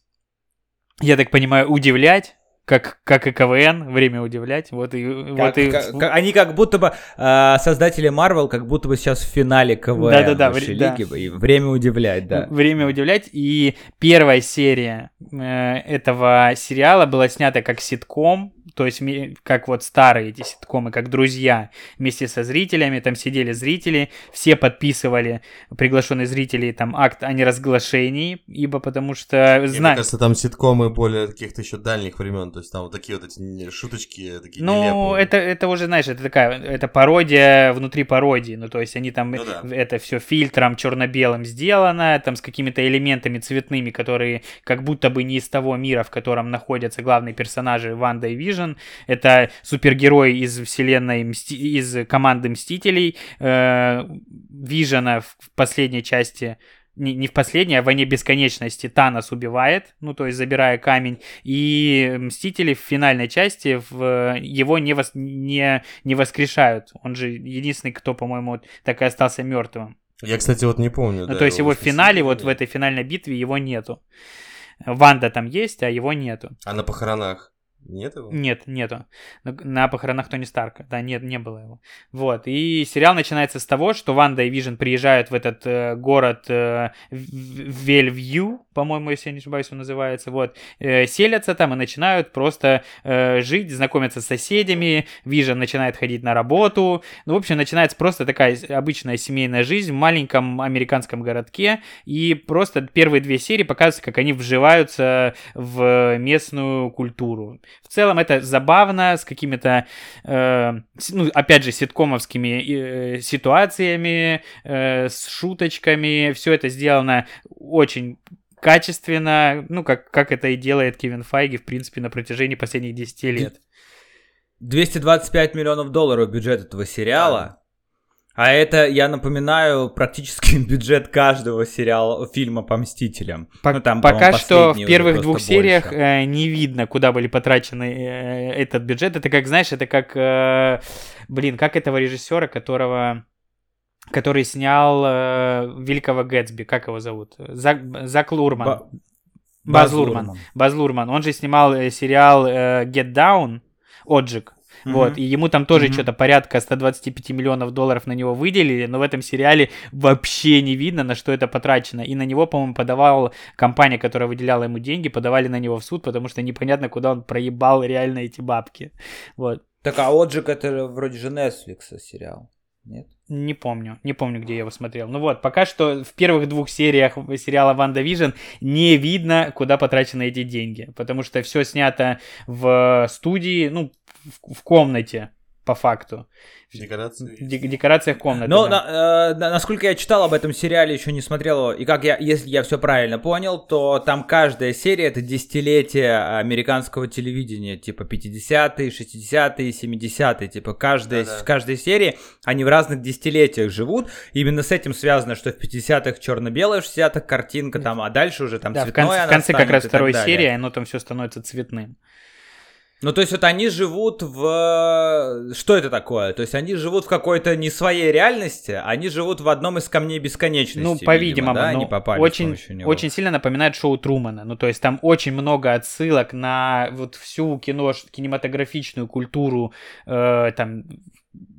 я так понимаю, удивлять как, как и КВН, время удивлять. Вот и, как, вот и... Как, они как будто бы, э, создатели Marvel, как будто бы сейчас в финале КВН да, да, да, да. лиги, и время удивлять, да. Время удивлять, и первая серия э, этого сериала была снята как ситком, то есть как вот старые эти ситкомы, как друзья, вместе со зрителями, там сидели зрители, все подписывали, приглашенные зрители, там акт о неразглашении, ибо потому что... Зна... Мне кажется, там ситкомы более каких-то еще дальних времен, то есть там вот такие вот эти шуточки такие Ну, это, это уже, знаешь, это такая, это пародия внутри пародии, ну, то есть они там, ну, да. это все фильтром черно-белым сделано, там с какими-то элементами цветными, которые как будто бы не из того мира, в котором находятся главные персонажи Ванда и Вижн. Это супергерой из вселенной, из команды Мстителей. Вижена э, в последней части не, не в последней, а в «Войне бесконечности» Танос убивает, ну, то есть забирая камень, и Мстители в финальной части в, его не, вос, не, не воскрешают. Он же единственный, кто, по-моему, так и остался мертвым. Я, кстати, вот не помню. Ну, да, то есть его в финале, вот в этой финальной битве его нету. Ванда там есть, а его нету. А на похоронах? Нет его? Нет, нету. На похоронах Тони Старка. Да, нет, не было его. Вот. И сериал начинается с того, что Ванда и Вижн приезжают в этот э, город э, Вествью, по-моему, если я не ошибаюсь, он называется. Вот. Э, селятся там и начинают просто э, жить, знакомятся с соседями. Вижн начинает ходить на работу. Ну, в общем, начинается просто такая обычная семейная жизнь в маленьком американском городке. И просто первые две серии показываются, как они вживаются в местную культуру. В целом это забавно, с какими-то, э, ну, опять же, ситкомовскими э, ситуациями, э, с шуточками. Все это сделано очень качественно, ну, как, как это и делает Кевин Файги, в принципе, на протяжении последних 10 лет. 225 миллионов долларов бюджет этого сериала. А это, я напоминаю, практически [laughs] бюджет каждого сериала, фильма по Мстителям. По- ну, там, пока что в первых двух сериях э, не видно, куда были потрачены э, этот бюджет. Это как, знаешь, это как, э, блин, как этого режиссера, которого который снял э, Великого Гэтсби, как его зовут? Зак, Зак Лурман. Ба- Баз Лурман. Баз Лурман. Он же снимал э, сериал э, Get Down, Отжиг. Мгм. Вот, и ему там тоже Мгм. что-то порядка 125 миллионов долларов на него выделили, но в этом сериале вообще не видно, на что это потрачено. И на него, по-моему, подавала компания, которая выделяла ему деньги, подавали на него в суд, потому что непонятно, куда он проебал реально эти бабки. Вот. Так, а Отжиг это вроде же Netflix сериал. Нет? Не помню, не помню, где я его смотрел. Ну вот, пока что в первых двух сериях сериала Ванда Вижн не видно, куда потрачены эти деньги, потому что все снято в студии, ну, в, в комнате, по факту. В де- декорациях комнаты. Но да. на- э, на- насколько я читал об этом сериале, еще не смотрел его, и как я, если я все правильно понял, то там каждая серия это десятилетие американского телевидения, типа 50-е, 60-е, 70-е, типа каждая, в каждой серии они в разных десятилетиях живут. Именно с этим связано, что в 50-х черно-белая, в 60-х картинка там, а дальше уже там Да, в цветное конце, в конце как раз второй серии оно там все становится цветным. Ну, то есть вот они живут в... Что это такое? То есть они живут в какой-то не своей реальности, они живут в одном из камней бесконечности. Ну, видимо, по-видимому, да? они попали с очень, очень сильно напоминает шоу Трумана. Ну, то есть там очень много отсылок на вот всю кино, кинематографичную культуру, э, там,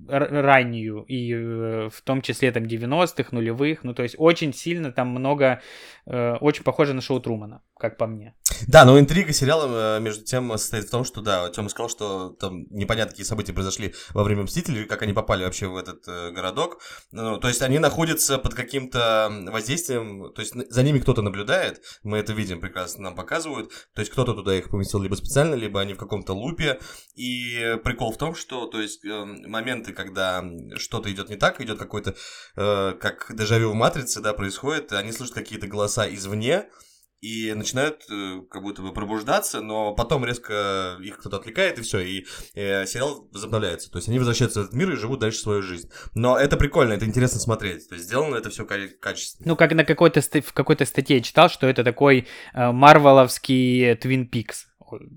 раннюю, и э, в том числе там 90-х, нулевых. Ну, то есть очень сильно там много, э, очень похоже на шоу Трумана, как по мне. Да, но интрига сериала, э, между тем, состоит в том, что, да, Тёма сказал, что там непонятно, какие события произошли во время «Мстителей», как они попали вообще в этот городок. Ну, то есть они находятся под каким-то воздействием, то есть за ними кто-то наблюдает, мы это видим прекрасно, нам показывают. То есть кто-то туда их поместил либо специально, либо они в каком-то лупе. И прикол в том, что, то есть, э, моменты, когда что-то идет не так, идет какой-то, э, как дежавю в «Матрице», да, происходит, они слышат какие-то голоса извне, и начинают э, как будто бы пробуждаться, но потом резко их кто-то отвлекает, и все, и э, сериал возобновляется. То есть они возвращаются в этот мир и живут дальше свою жизнь. Но это прикольно, это интересно смотреть. То есть сделано это все качественно. Ну, как на какой-то, в какой-то статье я читал, что это такой э, марвеловский Твин Пикс.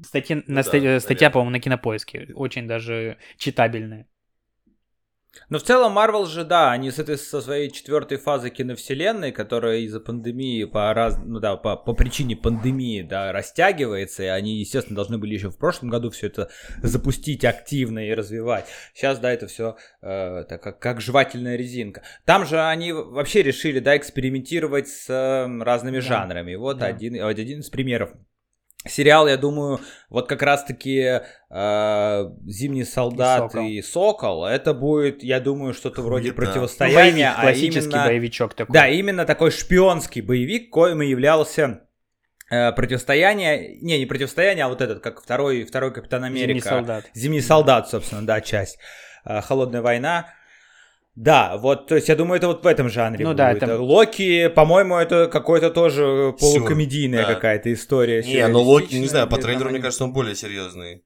Статья, на Ну да, ста- статья, по-моему, на кинопоиске. Очень даже читабельная. Но в целом Марвел же, да, они с этой со своей четвертой фазы киновселенной, которая из-за пандемии по раз, ну да, по, по причине пандемии, да, растягивается, и они, естественно, должны были еще в прошлом году все это запустить активно и развивать. Сейчас, да, это все так как, как жевательная резинка. Там же они вообще решили, да, экспериментировать с э, разными Да. жанрами. Вот Да. один, вот один из примеров. Сериал, я думаю, вот как раз-таки э, Зимний солдат Сокол. и Сокол, это будет, я думаю, что-то вроде Хуета. противостояния, боевик, а классический именно- боевичок такой. Да, именно такой шпионский боевик, коим и являлся э, противостояние, не, не противостояние, а вот этот, как второй, второй Капитан Америка. Зимний солдат. Зимний солдат, собственно, да, часть. Э, Холодная война. Да, вот, то есть я думаю, это вот в этом жанре Ну будет. да, это- Локи, по-моему, это какой-то тоже полукомедийная да. какая-то история. Не, ну Локи, не знаю, по трейлеру, мне кажется, он более серьезный.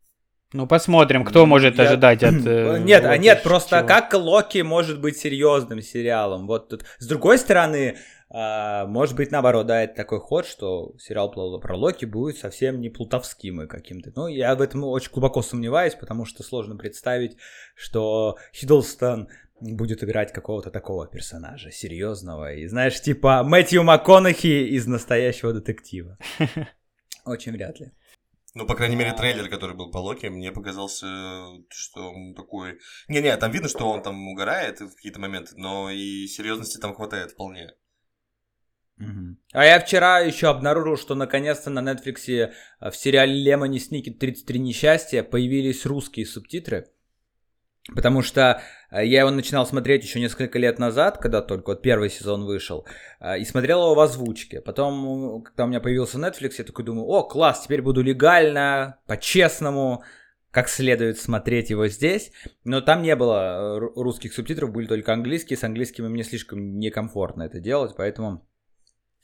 Ну, посмотрим, кто может Я- ожидать от... [clears throat] э, Нет, а Локи нет, просто чего. как Локи может быть серьезным сериалом? Вот тут. С другой стороны, а, может быть, наоборот, да, это такой ход, что сериал про про Локи будет совсем не плутовским и каким-то. Ну, я в этом очень глубоко сомневаюсь, потому что сложно представить, что Хиддлстон будет играть какого-то такого персонажа, серьезного. И знаешь, типа Мэтью МакКонахи из настоящего детектива. [laughs] Очень вряд ли. Ну, по крайней мере, трейлер, который был по Локи, мне показался, что он такой... Не-не, там видно, что он там угорает в какие-то моменты, но и серьезности там хватает вполне. А я вчера еще обнаружил, что наконец-то на Netflix э, в сериале Лемони Сникет 33 несчастья появились русские субтитры. Потому что э, я его начинал смотреть еще несколько лет назад, когда только вот первый сезон вышел, э, и смотрел его в озвучке. Потом, э, когда у меня появился Netflix, я такой думаю, о, класс, теперь буду легально, по-честному, как следует смотреть его здесь. Но там не было ру- русских субтитров, были только английские. С английскими мне слишком некомфортно это делать, поэтому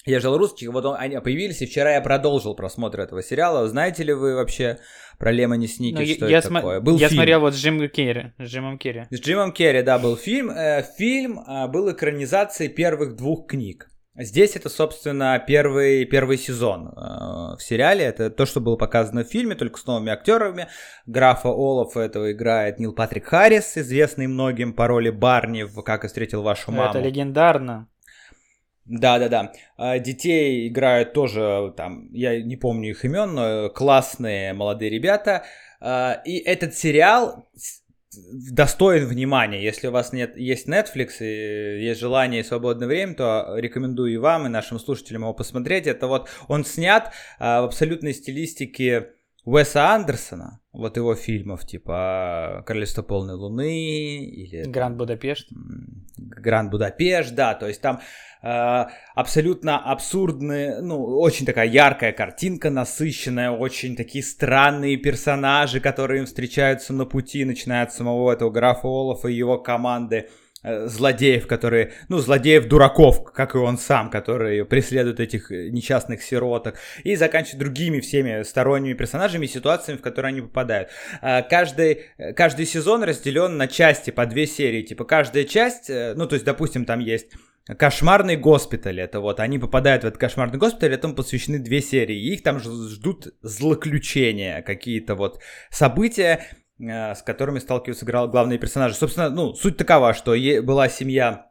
я ждал русских, вот он- они появились, и вчера я продолжил просмотр этого сериала. Знаете ли вы вообще про Лемони Сникет, Ну, что я это смо- такое? Был Я фильм. смотрел вот с Джимом Керри. С Джимом Керри. С Джимом Керри, да, был фильм. Э, Фильм а, был экранизацией первых двух книг. Здесь это, собственно, первый, первый сезон э, в сериале. Это то, что было показано в фильме, только с новыми актерами. Графа Олафа этого играет Нил Патрик Харрис, известный многим по роли Барни в «Как я встретил вашу маму». Это легендарно. Да-да-да. А детей играют тоже, там, я не помню их имен, но классные молодые ребята. А, и этот сериал достоин внимания. Если у вас нет, есть Netflix и есть желание и свободное время, то рекомендую и вам, и нашим слушателям его посмотреть. Это вот он снят а, в абсолютной стилистике Уэса Андерсона, вот его фильмов, типа «Королевство полной луны» или... «Гранд Будапешт». «Гранд Будапешт», да, то есть там э, абсолютно абсурдные, ну, очень такая яркая картинка, насыщенная, очень такие странные персонажи, которые им встречаются на пути, начиная от самого этого графа Олафа и его команды – злодеев, которые, ну, злодеев-дураков, как и он сам, которые преследуют этих э, несчастных сироток, и заканчивать другими всеми сторонними персонажами и ситуациями, в которые они попадают. Э, каждый, каждый сезон разделен на части по две серии, типа каждая часть, ну, то есть, допустим, там есть Кошмарный госпиталь, это вот, они попадают в этот кошмарный госпиталь, этому посвящены две серии, и их там ждут злоключения, какие-то вот события, Э, с которыми сталкиваются главные персонажи. Собственно, ну, суть такова, что была семья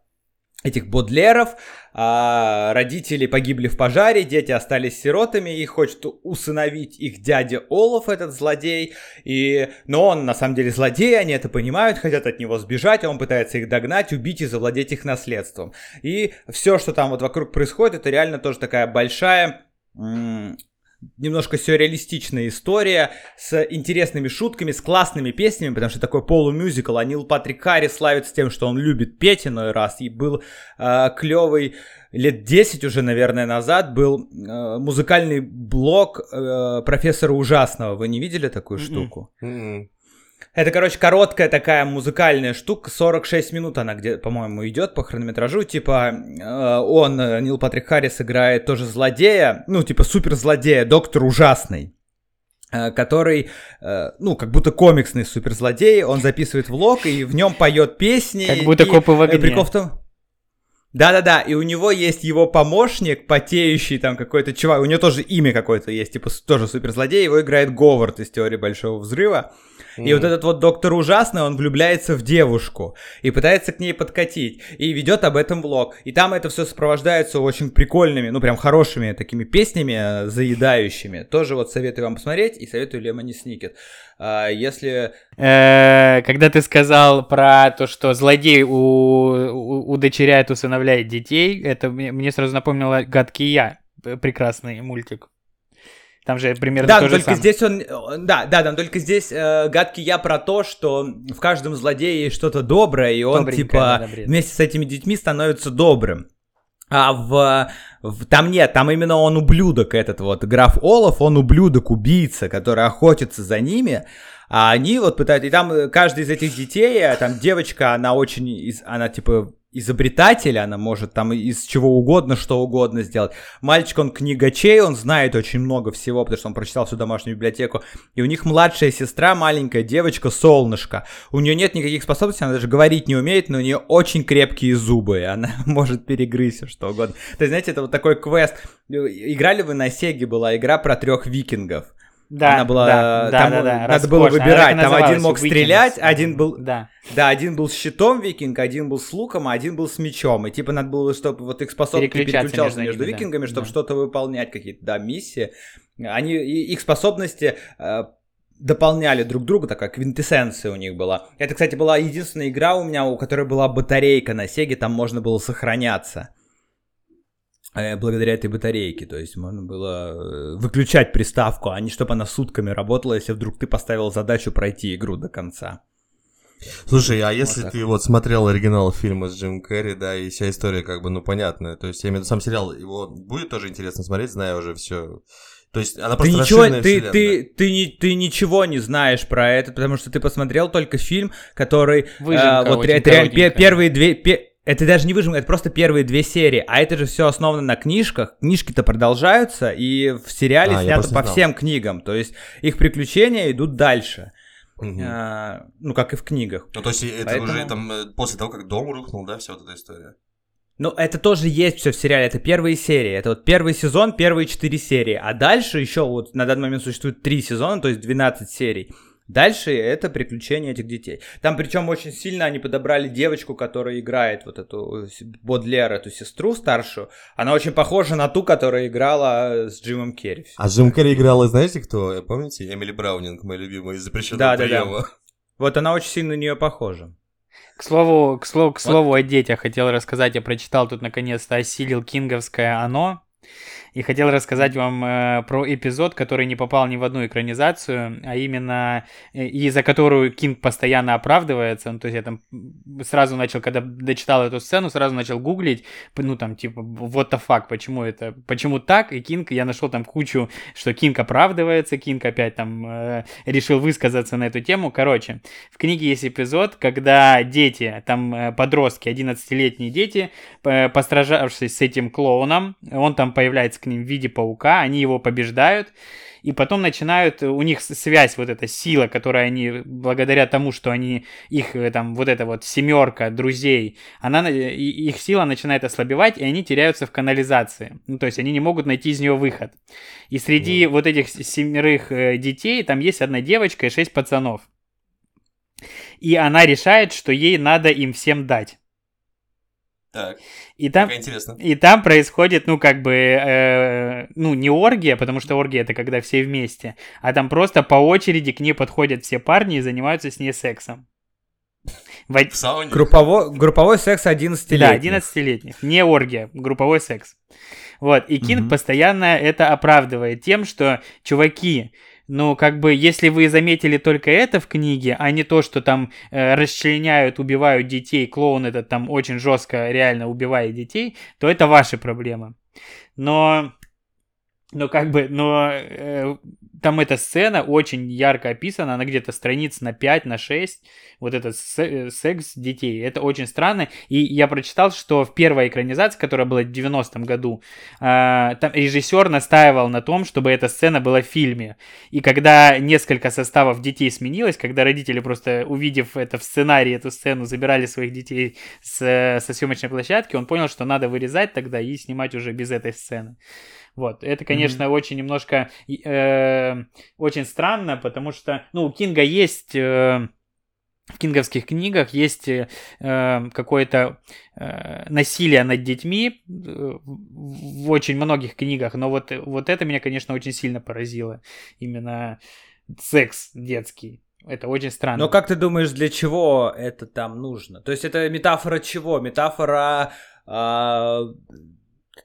этих бодлеров, а родители погибли в пожаре, дети остались сиротами, и хочет усыновить их дядя Олаф, этот злодей, и... но он на самом деле злодей, они это понимают, хотят от него сбежать, а он пытается их догнать, убить и завладеть их наследством. И все, что там вот вокруг происходит, это реально тоже такая большая немножко сюрреалистичная история с интересными шутками, с классными песнями, потому что такой полумюзикл, а Нил Патрик Харри славится тем, что он любит петь иной раз, и был э, клевый лет 10 уже, наверное, назад был э, музыкальный блог э, профессора Ужасного. Вы не видели такую mm-hmm. штуку? Mm-hmm. Это, короче, короткая такая музыкальная штука, 46 минут она где, по-моему, идет по хронометражу, типа э, он, э, Нил Патрик Харрис, играет тоже злодея, ну, типа супер злодея, доктор ужасный э, который, э, ну, как будто комиксный суперзлодей, он записывает влог и в нем поет песни. Как будто и, копы в огне. Прикол в том, да-да-да, и у него есть его помощник, потеющий там какой-то чувак, у него тоже имя какое-то есть, типа тоже суперзлодей, его играет Говард из «Теории Большого Взрыва». Mm. И вот этот вот доктор ужасный, он влюбляется в девушку и пытается к ней подкатить, и ведет об этом влог. И там это все сопровождается очень прикольными, ну прям хорошими такими песнями, э, заедающими. Тоже вот советую вам посмотреть и советую Лемони Сникет. А, если... Э, когда ты сказал про то, что злодей удочеряет, усыновляет детей, это мне сразу напомнило «Гадкий я», прекрасный мультик. Там же примерно да, то же только самое. здесь он, да, да, да, только здесь э, гадкий я про то, что в каждом злодее есть что-то доброе, и он типа да, вместе с этими детьми становится добрым. А в, в там нет, там именно он ублюдок этот вот граф Олаф, он ублюдок, убийца, который охотится за ними, а они вот пытаются, и там каждый из этих детей, а там девочка, она очень, она типа изобретатель, она может там из чего угодно, что угодно сделать. Мальчик, он книгачей, он знает очень много всего, потому что он прочитал всю домашнюю библиотеку. И у них младшая сестра, маленькая девочка, солнышко. У нее нет никаких способностей, она даже говорить не умеет, но у нее очень крепкие зубы, и она [laughs] может перегрызть все что угодно. То есть, знаете, это вот такой квест. Играли вы на Сеге, была игра про трех викингов. Да, она была, да, там да, да, надо было выбирать, там один мог Викинг. стрелять, один был, да. да, один был с щитом викинг, один был с луком, а один был с мечом, и типа надо было, чтобы вот их способности переключался между, между викингами, да. чтобы да. что-то выполнять, какие-то, да, миссии, они, их способности э, дополняли друг друга, такая квинтэссенция у них была. Это, кстати, была единственная игра у меня, у которой была батарейка на Сеге, там можно было сохраняться. Э, благодаря этой батарейке. То есть можно было э, выключать приставку, а не чтобы она сутками работала, если вдруг ты поставил задачу пройти игру до конца. Слушай, а если вот ты вот смотрел оригинал фильма с Джим Керри, да, и вся история как бы, ну, понятная, то есть я имею в виду сам сериал, его будет тоже интересно смотреть, зная уже все то есть она просто ты ничего, ты, ты, ты, не, ты ничего не знаешь про это, потому что ты посмотрел только фильм, который... Выжимка, э, вот это реально первые две... Пе, это даже не выжимка, это просто первые две серии, а это же все основано на книжках. Книжки-то продолжаются, и в сериале а, снято по знал. всем книгам. То есть их приключения идут дальше. Угу. А, ну, как и в книгах. Ну, то есть это Поэтому... уже там э, после того, как дом рухнул, да, вся вот эта история? Ну, это тоже есть все в сериале, это первые серии. Это вот первый сезон, первые четыре серии. А дальше еще вот на данный момент существует три сезона, то есть 12 серий. Дальше это приключения этих детей. Там причем очень сильно они подобрали девочку, которая играет вот эту Бодлер, эту сестру старшую. Она очень похожа на ту, которая играла с Джимом Керри. А Джим Керри играла, знаете кто? Помните? Эмили Браунинг, моя любимая, из запрещенного да, приема. Да, да. Вот она очень сильно на нее похожа. К слову, к слову, к слову вот. о детях хотел рассказать. Я прочитал тут наконец-то осилил кинговское «Оно». И хотел рассказать вам э, про эпизод, который не попал ни в одну экранизацию, а именно э, и за которую Кинг постоянно оправдывается. Ну, то есть я там сразу начал, когда дочитал эту сцену, сразу начал гуглить, ну там типа, what the fuck, почему это, почему так? И Кинг, я нашел там кучу, что Кинг оправдывается, Кинг опять там э, решил высказаться на эту тему. Короче, в книге есть эпизод, когда дети, там э, подростки, 11-летние дети, э, постражавшись с этим клоуном, он там появляется к ним в виде паука, они его побеждают, и потом начинают, у них связь, вот эта сила, которая они, благодаря тому, что они, их э, там, вот эта вот семерка друзей, она, их сила начинает ослабевать, и они теряются в канализации. Ну, то есть они не могут найти из нее выход. И среди mm. вот этих семерых э, детей там есть одна девочка и шесть пацанов. И она решает, что ей надо им всем дать. Так. И там, интересно. и там происходит, ну, как бы, э, ну, не оргия, потому что оргия это когда все вместе, а там просто по очереди к ней подходят все парни и занимаются с ней сексом. В, в сауне? Групповой, групповой секс 11-летних. Да, 11-летних. Не оргия, групповой секс. Вот, и Кинг угу. постоянно это оправдывает тем, что, чуваки, ну, как бы, если вы заметили только это в книге, а не то, что там э, расчленяют, убивают детей, клоун этот там очень жестко реально убивает детей, то это ваши проблемы. Но, но как бы, но э, там эта сцена очень ярко описана, она где-то страниц на 5, на 6, вот этот э, секс детей, это очень странно, и я прочитал, что в первой экранизации, которая была в 90-м году, э, там режиссер настаивал на том, чтобы эта сцена была в фильме, и когда несколько составов детей сменилось, когда родители просто, увидев это в сценарии, эту сцену, забирали своих детей с, со съемочной площадки, он понял, что надо вырезать тогда и снимать уже без этой сцены. Вот, это, конечно, mm-hmm. очень немножко, э, очень странно, потому что, ну, у Кинга есть... Э, в кинговских книгах есть э, какое-то э, насилие над детьми э, в очень многих книгах, но вот, вот это меня, конечно, очень сильно поразило. Именно секс детский. Это очень странно. Но как ты думаешь, для чего это там нужно? То есть это метафора чего? Метафора э,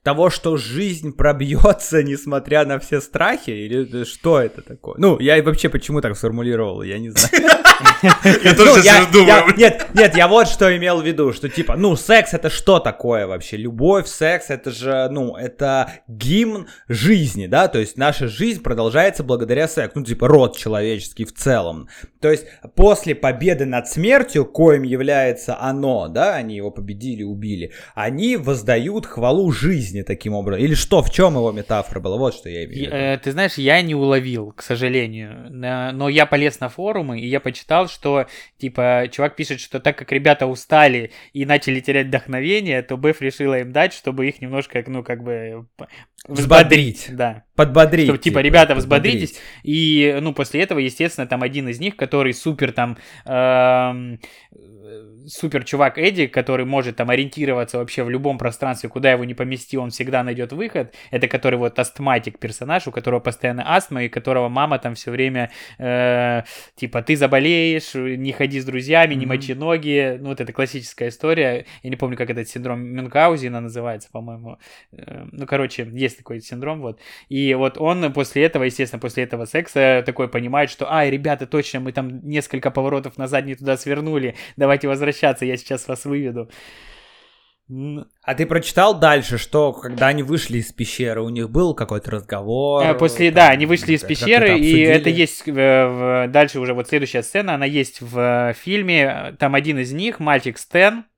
того, что жизнь пробьется, [laughs] несмотря на все страхи? Или что это такое? Ну, я вообще почему так сформулировал, я не знаю. [laughs] Я тоже ну, сейчас думаю. Нет, нет, я вот что имел в виду, что типа, ну, секс это что такое вообще? Любовь, секс, это же, ну, это гимн жизни, да? То есть наша жизнь продолжается благодаря сексу, ну, типа, род человеческий в целом. То есть после победы над смертью, коим является оно, да, они его победили, убили, они воздают хвалу жизни таким образом. Или что, в чем его метафора была? Вот что я имею в виду. Э, ты знаешь, я не уловил, к сожалению. Но я полез на форумы, и я почитал, что, типа, чувак пишет, что так как ребята устали и начали терять вдохновение, то Беф решила им дать, чтобы их немножко, ну, как бы... Взбодрить. Да. Подбодрить. Чтобы, типа, ребята, взбодритесь. И, ну, после этого, естественно, там один из них, который супер там... Эм, супер чувак Эдди, который может там ориентироваться вообще в любом пространстве, куда его не помести, он всегда найдет выход. Это который вот астматик персонаж, у которого постоянно астма, и которого мама там все время э, типа ты заболеешь, не ходи с друзьями, не мочи ноги. Ну вот это классическая история. Я не помню, как этот синдром Мюнхгаузена называется, по-моему. Э, ну короче, есть такой синдром вот. И вот он после этого, естественно, после этого секса такой понимает, что, ай, ребята, точно, мы там несколько поворотов назад не туда свернули, давайте возвращаться возвращаться, я сейчас вас выведу. А ты прочитал дальше, что когда они вышли из пещеры, у них был какой-то разговор? Э, после, там, да, они вышли из пещеры, и это есть в, дальше уже вот следующая сцена, она есть в фильме. Там один из них, мальчик Стэн, э,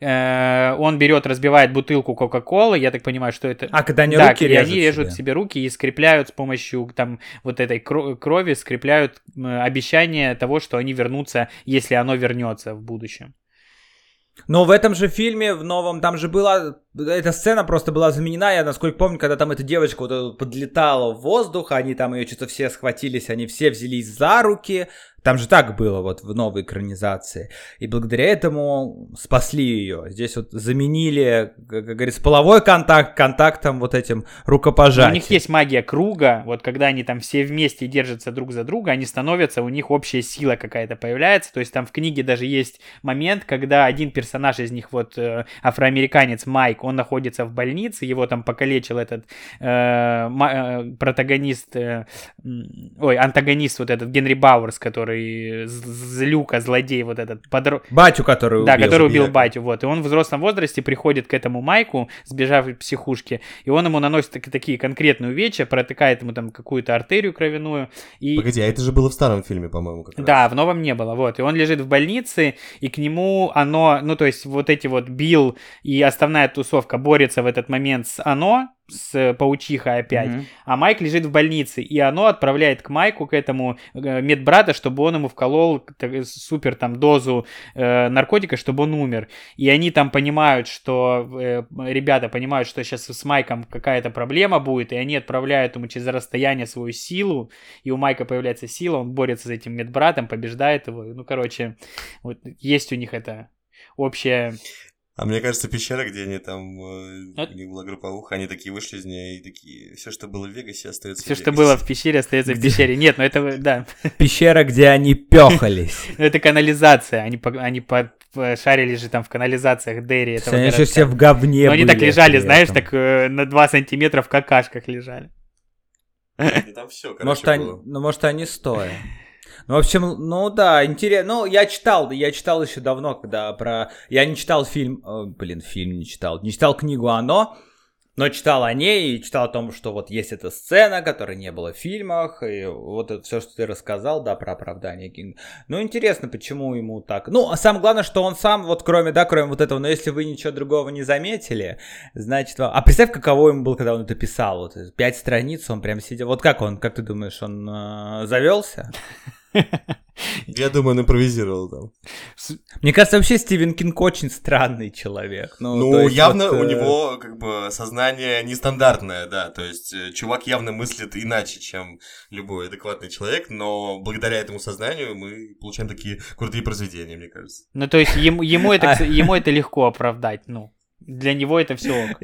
он берет, разбивает бутылку Кока-Колы, я так понимаю, что это... А, когда они да, руки режут они режут себе. себе руки и скрепляют с помощью там вот этой крови, скрепляют обещание того, что они вернутся, если оно вернется в будущем. Но в этом же фильме, в новом, там же была... Эта сцена просто была заменена, я насколько помню, когда там эта девочка вот подлетала в воздух, они там ее что-то все схватились, они все взялись за руки, там же так было вот в новой экранизации. И благодаря этому спасли ее. Здесь вот заменили, как говорится, половой контакт контактом вот этим рукопожатием. У них есть магия круга. Вот когда они там все вместе держатся друг за друга, они становятся, у них общая сила какая-то появляется. То есть там в книге даже есть момент, когда один персонаж из них, вот э, афроамериканец Майк, он находится в больнице, его там покалечил этот э, э, протагонист, э, ой, антагонист вот этот Генри Бауэрс, который злюка, злодей вот этот. Подро... Батю, который убил. Да, который убил батю, вот. И он в взрослом возрасте приходит к этому Майку, сбежав из психушки, и он ему наносит так, такие конкретные увечья, протыкает ему там какую-то артерию кровяную. И... Погоди, а это же было в старом фильме, по-моему, как Да, в новом не было, вот. И он лежит в больнице, и к нему оно, ну, то есть вот эти вот Билл и основная тусовка борется в этот момент с оно, с паучихой опять, mm-hmm. а Майк лежит в больнице, и оно отправляет к Майку, к этому э, медбрата, чтобы он ему вколол супер там дозу э, наркотика, чтобы он умер. И они там понимают, что э, ребята понимают, что сейчас с Майком какая-то проблема будет, и они отправляют ему через расстояние свою силу, и у Майка появляется сила, он борется с этим медбратом, побеждает его. Ну, короче, вот есть у них это общее а мне кажется, пещера, где они там, э, а? у них была групповуха, они такие вышли из нее и такие, все, что было в Вегасе, остается Все, что было в пещере, остается в [laughs] пещере. Нет, ну это, да. Пещера, где они пехались. [laughs] Это канализация, они, они шарили же там в канализациях Дерри этого Они же все в говне Но они так лежали, знаешь, так э, на 2 сантиметра в какашках лежали. Там все, может, они, ну, может, они стоят. Ну, в общем, ну да, интересно. Ну, я читал, я читал еще давно, когда про... Я не читал фильм... О, блин, фильм не читал. Не читал книгу «Оно», но читал о ней и читал о том, что вот есть эта сцена, которой не было в фильмах, и вот это все, что ты рассказал, да, про оправдание Кинга. Ну, интересно, почему ему так. Ну, а самое главное, что он сам, вот кроме, да, кроме вот этого, но если вы ничего другого не заметили, значит, а представь, каково ему было, когда он это писал, вот пять страниц, он прям сидел, вот как он, как ты думаешь, он э, завелся? [laughs] Я думаю, он импровизировал там. Мне кажется, вообще Стивен Кинг очень странный человек. Ну, ну явно вот, у э, него как бы сознание нестандартное, да. То есть э, чувак явно мыслит иначе, чем любой адекватный человек, но благодаря этому сознанию мы получаем такие крутые произведения, мне кажется. Ну, то есть ему, ему, это, [laughs] а ему это легко оправдать, ну. Для него это все ок.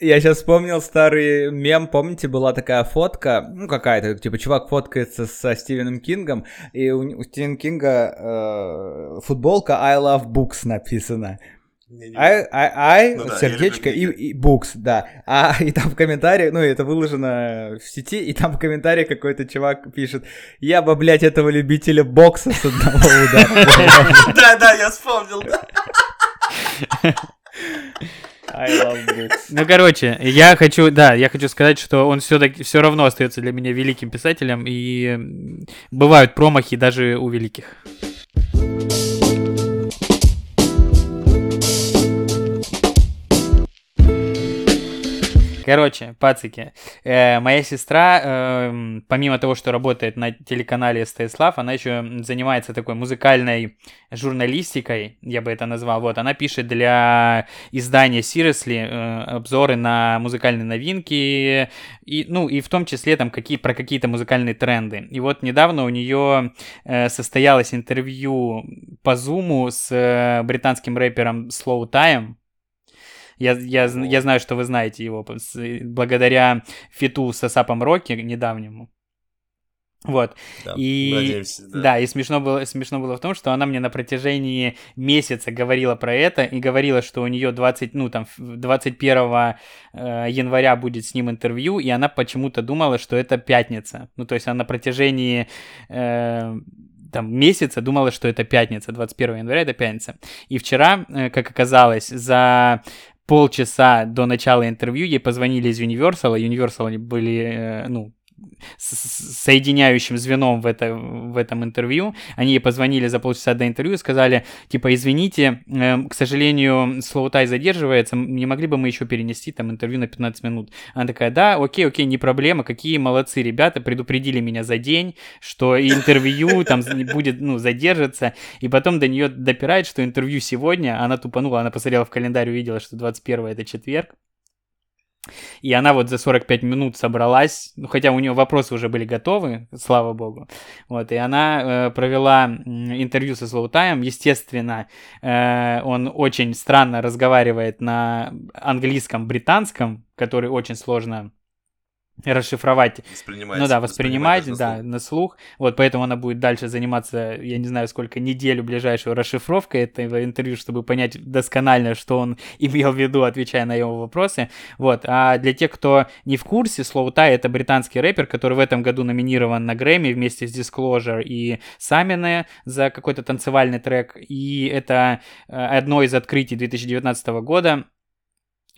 Я сейчас вспомнил старый мем, помните, была такая фотка, ну какая-то, типа чувак фоткается со Стивеном Кингом, и у, у Стивена Кинга э, футболка I love books написана. I, I, I ну, да, сердечко и, и books, да. А [laughs] и там в комментарии, ну это выложено в сети, и там в комментарии какой-то чувак пишет, я бы, блядь, этого любителя бокса с одного удара. [laughs] Да, да, я вспомнил, [laughs] I love books. Ну, короче, я хочу, да, я хочу сказать, что он все-таки все равно остается для меня великим писателем, и бывают промахи даже у великих. Короче, пацики, э, моя сестра, э, помимо того, что работает на телеканале СТС она еще занимается такой музыкальной журналистикой, я бы это назвал. Вот, она пишет для издания Seriously э, обзоры на музыкальные новинки, и, ну, и в том числе там какие, про какие-то музыкальные тренды. И вот недавно у нее э, состоялось интервью по Зуму с э, британским рэпером Slow Time, я, я, я знаю, что вы знаете его благодаря фиту с Асапом Рокки недавнему. Вот. Да, и надеемся, да. да, и смешно было, смешно было в том, что она мне на протяжении месяца говорила про это и говорила, что у нее 20, ну, там, 21 э, января будет с ним интервью, и она почему-то думала, что это пятница. Ну, то есть она на протяжении э, там месяца думала, что это пятница, 21 января это пятница. И вчера, э, как оказалось, за полчаса до начала интервью ей позвонили из Universal, Universal были, э, ну, соединяющим звеном в, это, в этом интервью. Они ей позвонили за полчаса до интервью и сказали, типа, извините, э, к сожалению, Слоутай задерживается, не могли бы мы еще перенести там интервью на 15 минут? Она такая, да, окей, окей, не проблема, какие молодцы ребята, предупредили меня за день, что интервью там будет, ну, задержится, и потом до нее допирает, что интервью сегодня, она тупанула, она посмотрела в календарь, увидела, что 21 это четверг, и она вот за 45 минут собралась, ну, хотя у нее вопросы уже были готовы, слава богу. Вот, и она э, провела интервью со Слоутаем. Естественно, э, он очень странно разговаривает на английском, британском, который очень сложно расшифровать. Ну да, воспринимать, да, на слух. Вот поэтому она будет дальше заниматься, я не знаю, сколько неделю ближайшую расшифровкой этого интервью, чтобы понять досконально, что он [laughs] имел в виду, отвечая на его вопросы. Вот. А для тех, кто не в курсе, Tie это британский рэпер, который в этом году номинирован на Грэмми вместе с Disclosure и Самине за какой-то танцевальный трек. И это э, одно из открытий 2019 года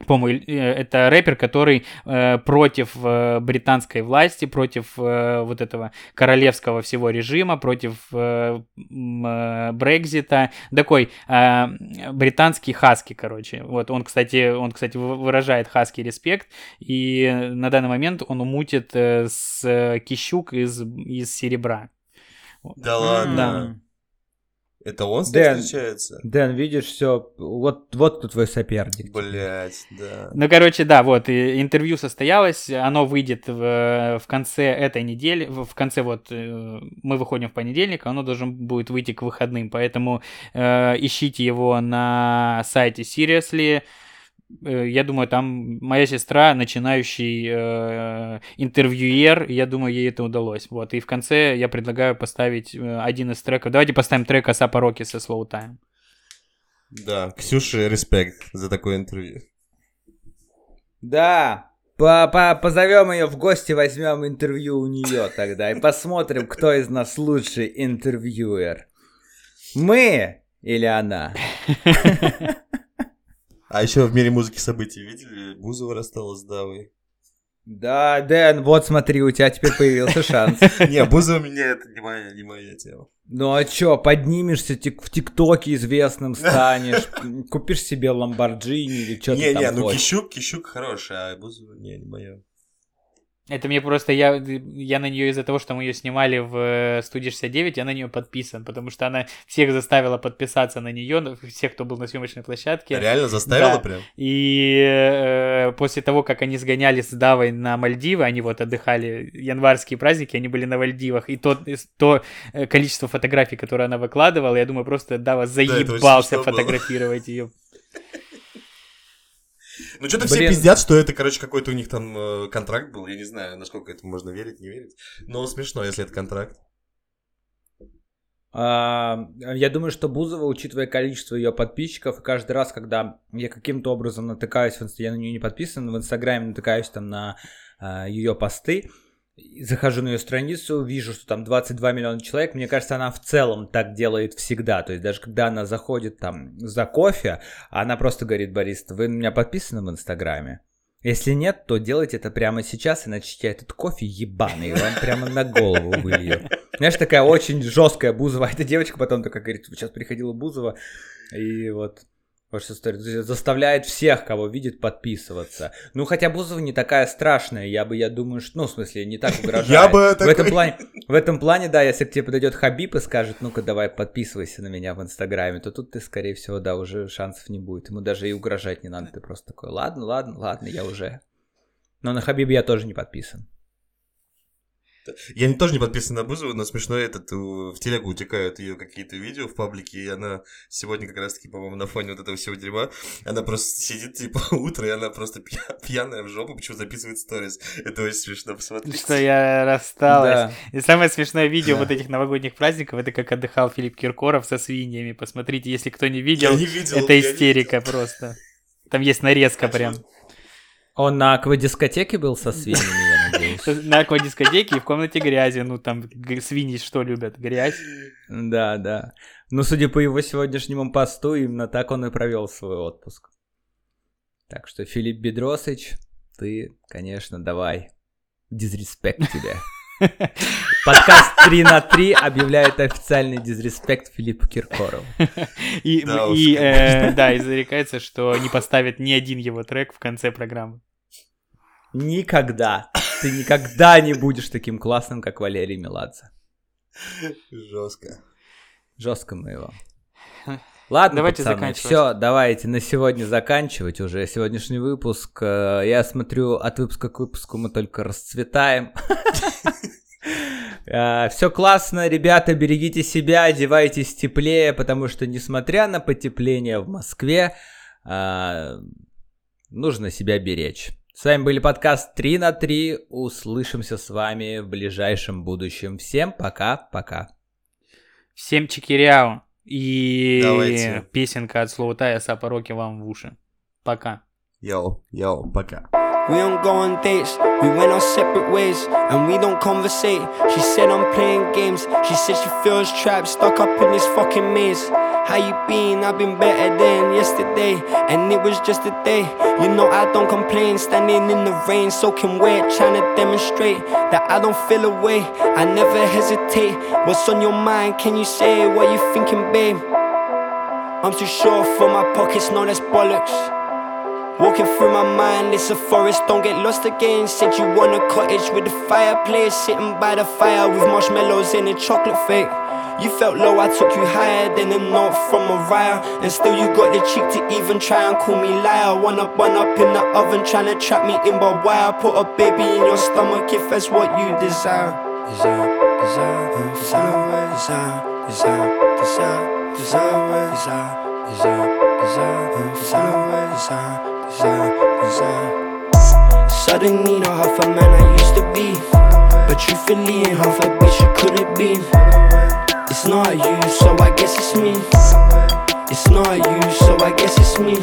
по-моему, э, это рэпер, который э, против э, британской власти, против э, вот этого королевского всего режима, против э, э, Брекзита, такой э, британский хаски, короче. Вот он, кстати, он, кстати, выражает хаски респект, и на данный момент он умутит э, с кищук из, из серебра. Да ладно? Да. Это он с ней Дэн, встречается? Дэн, видишь, все, вот, вот кто твой соперник. Блять, да. Ну, короче, да, вот, интервью состоялось, оно выйдет в, в конце этой недели, в, в конце вот, э, мы выходим в понедельник, оно должен будет выйти к выходным, поэтому э, ищите его на сайте Seriously, я думаю, там моя сестра, начинающий э, интервьюер, я думаю, ей это удалось. Вот, и в конце я предлагаю поставить э, один из треков. Давайте поставим трек Асапа Роки со Slow Time. Да, Ксюше респект за такое интервью. Да, по -по позовем ее в гости, возьмем интервью у нее тогда и посмотрим, кто из нас лучший интервьюер. Мы или она? [laughs] А еще в мире музыки событий видели? Бузова рассталась с Давой. Да, Дэн, вот смотри, у тебя теперь появился шанс. [laughs] Не, Бузова меня это не моя, не моя тема. Ну а чё, поднимешься в ТикТоке известным станешь, [laughs] купишь себе Ламборджини или что-то там Не-не, ну Кищук, Кищук хороший, а Бузова не, не моя. Это мне просто, я, я на нее из-за того, что мы ее снимали в э, студии 69, я на нее подписан, потому что она всех заставила подписаться на нее, всех, кто был на съемочной площадке. Реально заставила да. прям? И э, после того, как они сгоняли с Давой на Мальдивы, они вот отдыхали, январские праздники, они были на Мальдивах, и то, то э, количество фотографий, которые она выкладывала, я думаю, просто Дава заебался да, фотографировать ее. [laughs] Ну, что-то все пиздят, что это, короче, какой-то у них там э, контракт был. Я не знаю, насколько это можно верить, не верить. Но смешно, если это контракт. А, я думаю, что Бузова, учитывая количество ее подписчиков, каждый раз, когда я каким-то образом натыкаюсь, я на нее не подписан, в Инстаграме натыкаюсь там на а, ее посты, захожу на ее страницу, вижу, что там 22 миллиона человек. Мне кажется, она в целом так делает всегда. То есть даже когда она заходит там за кофе, она просто говорит, Борис, вы на меня подписаны в Инстаграме? Если нет, то делайте это прямо сейчас, иначе я этот кофе ебаный вам прямо на голову вылью. Знаешь, такая очень жесткая Бузова. [laughs] Эта девочка потом такая говорит, сейчас приходила Бузова, и вот заставляет всех, кого видит, подписываться. Ну, хотя Бузова не такая страшная, я бы, я думаю, что, ну, в смысле, не так угрожает. Я бы в этом плане, в этом плане, да, если к тебе подойдет Хабиб и скажет, ну-ка, давай подписывайся на меня в Инстаграме, то тут ты, скорее всего, да, уже шансов не будет. Ему даже и угрожать не надо, ты просто такой, ладно, ладно, ладно, я уже. Но на Хабибе я тоже не подписан. Я тоже не подписан на Бузову, но смешно этот в телегу утекают ее какие-то видео в паблике, и она сегодня как раз-таки, по-моему, на фоне вот этого всего дерьма, она просто сидит, типа, [laughs] утро, и она просто пьяная в жопу, почему записывает сторис. Это очень смешно посмотреть. Что я рассталась. Да. И самое смешное видео да. вот этих новогодних праздников, это как отдыхал Филипп Киркоров со свиньями. Посмотрите, если кто не видел, не видел это истерика просто. Там есть нарезка прям. Он на аквадискотеке был со [laughs] свиньями. На аквадискотеке и в комнате грязи. Ну, там свиньи что любят? Грязь? Да, да. Ну, судя по его сегодняшнему посту, именно так он и провел свой отпуск. Так что, Филипп Бедросыч, ты, конечно, давай. Дизреспект тебе. [laughs] Подкаст 3 на 3 объявляет официальный дизреспект Филиппу Киркорову. И, Да и, э, да, и зарекается, что не поставит ни один его трек в конце программы. Никогда. Ты никогда не будешь таким классным, как Валерий Меладзе. Жестко. Жестко мы его. [laughs] Ладно, Давайте пацаны, заканчивать. все, давайте на сегодня заканчивать уже сегодняшний выпуск. Э, Я смотрю, от выпуска к выпуску мы только расцветаем. [laughs] Все классно, ребята, берегите себя, одевайтесь теплее, потому что, несмотря на потепление в Москве, э, нужно себя беречь. С вами были подкаст 3 на 3. Услышимся с вами в ближайшем будущем. Всем пока-пока. Всем чекиряу. И Давайте. песенка от Слоутая Сапороки вам в уши. Пока. Йоу, йоу, пока. We don't go on dates, we went our separate ways, and we don't conversate. She said I'm playing games, she said she feels trapped, stuck up in this fucking maze. How you been? I've been better than yesterday, and it was just a day. You know I don't complain, standing in the rain, soaking wet, trying to demonstrate that I don't feel away. I never hesitate. What's on your mind? Can you say what you thinking, babe? I'm too sure for my pockets, no, that's bollocks. Walking through my mind, it's a forest, don't get lost again. Said you want a cottage with a fireplace, sitting by the fire with marshmallows and a chocolate fake. You felt low, I took you higher than a note from Mariah. And still, you got the cheek to even try and call me liar. One up, one up in the oven, trying to trap me in barbed wire. Put a baby in your stomach if that's what you desire. Desire, desire, desire, desire, desire, desire, desire, desire, desire, desire, desire, desire, Suddenly, not half a man I used to be. But truthfully, ain't half a bitch you could have been. It's not you, so I guess it's me. It's not you, so I guess it's me.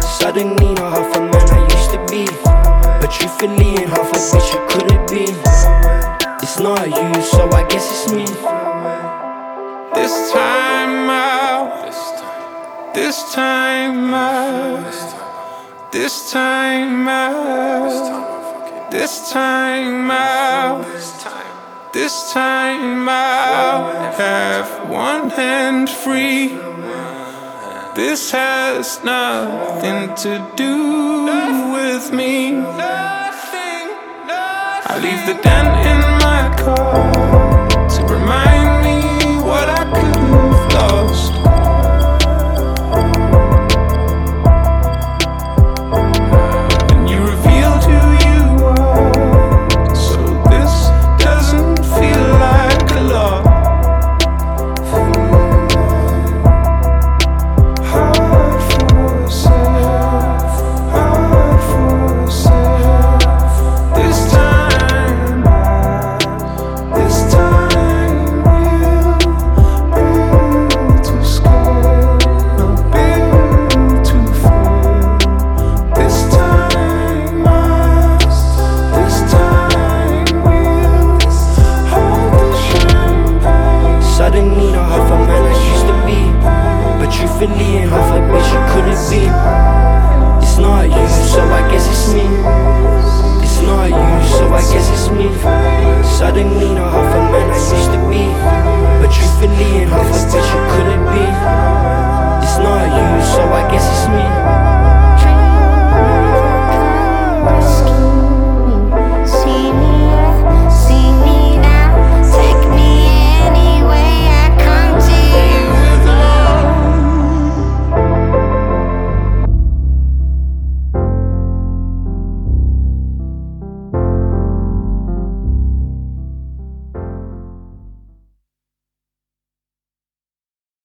Suddenly, not half a man I used to be. But truthfully, ain't half a bitch you could have been. It's not you, so I guess it's me. This time out. This time out. This time out. This time out. This time out. Have one hand free. This has nothing to do with me. I leave the dent in my car.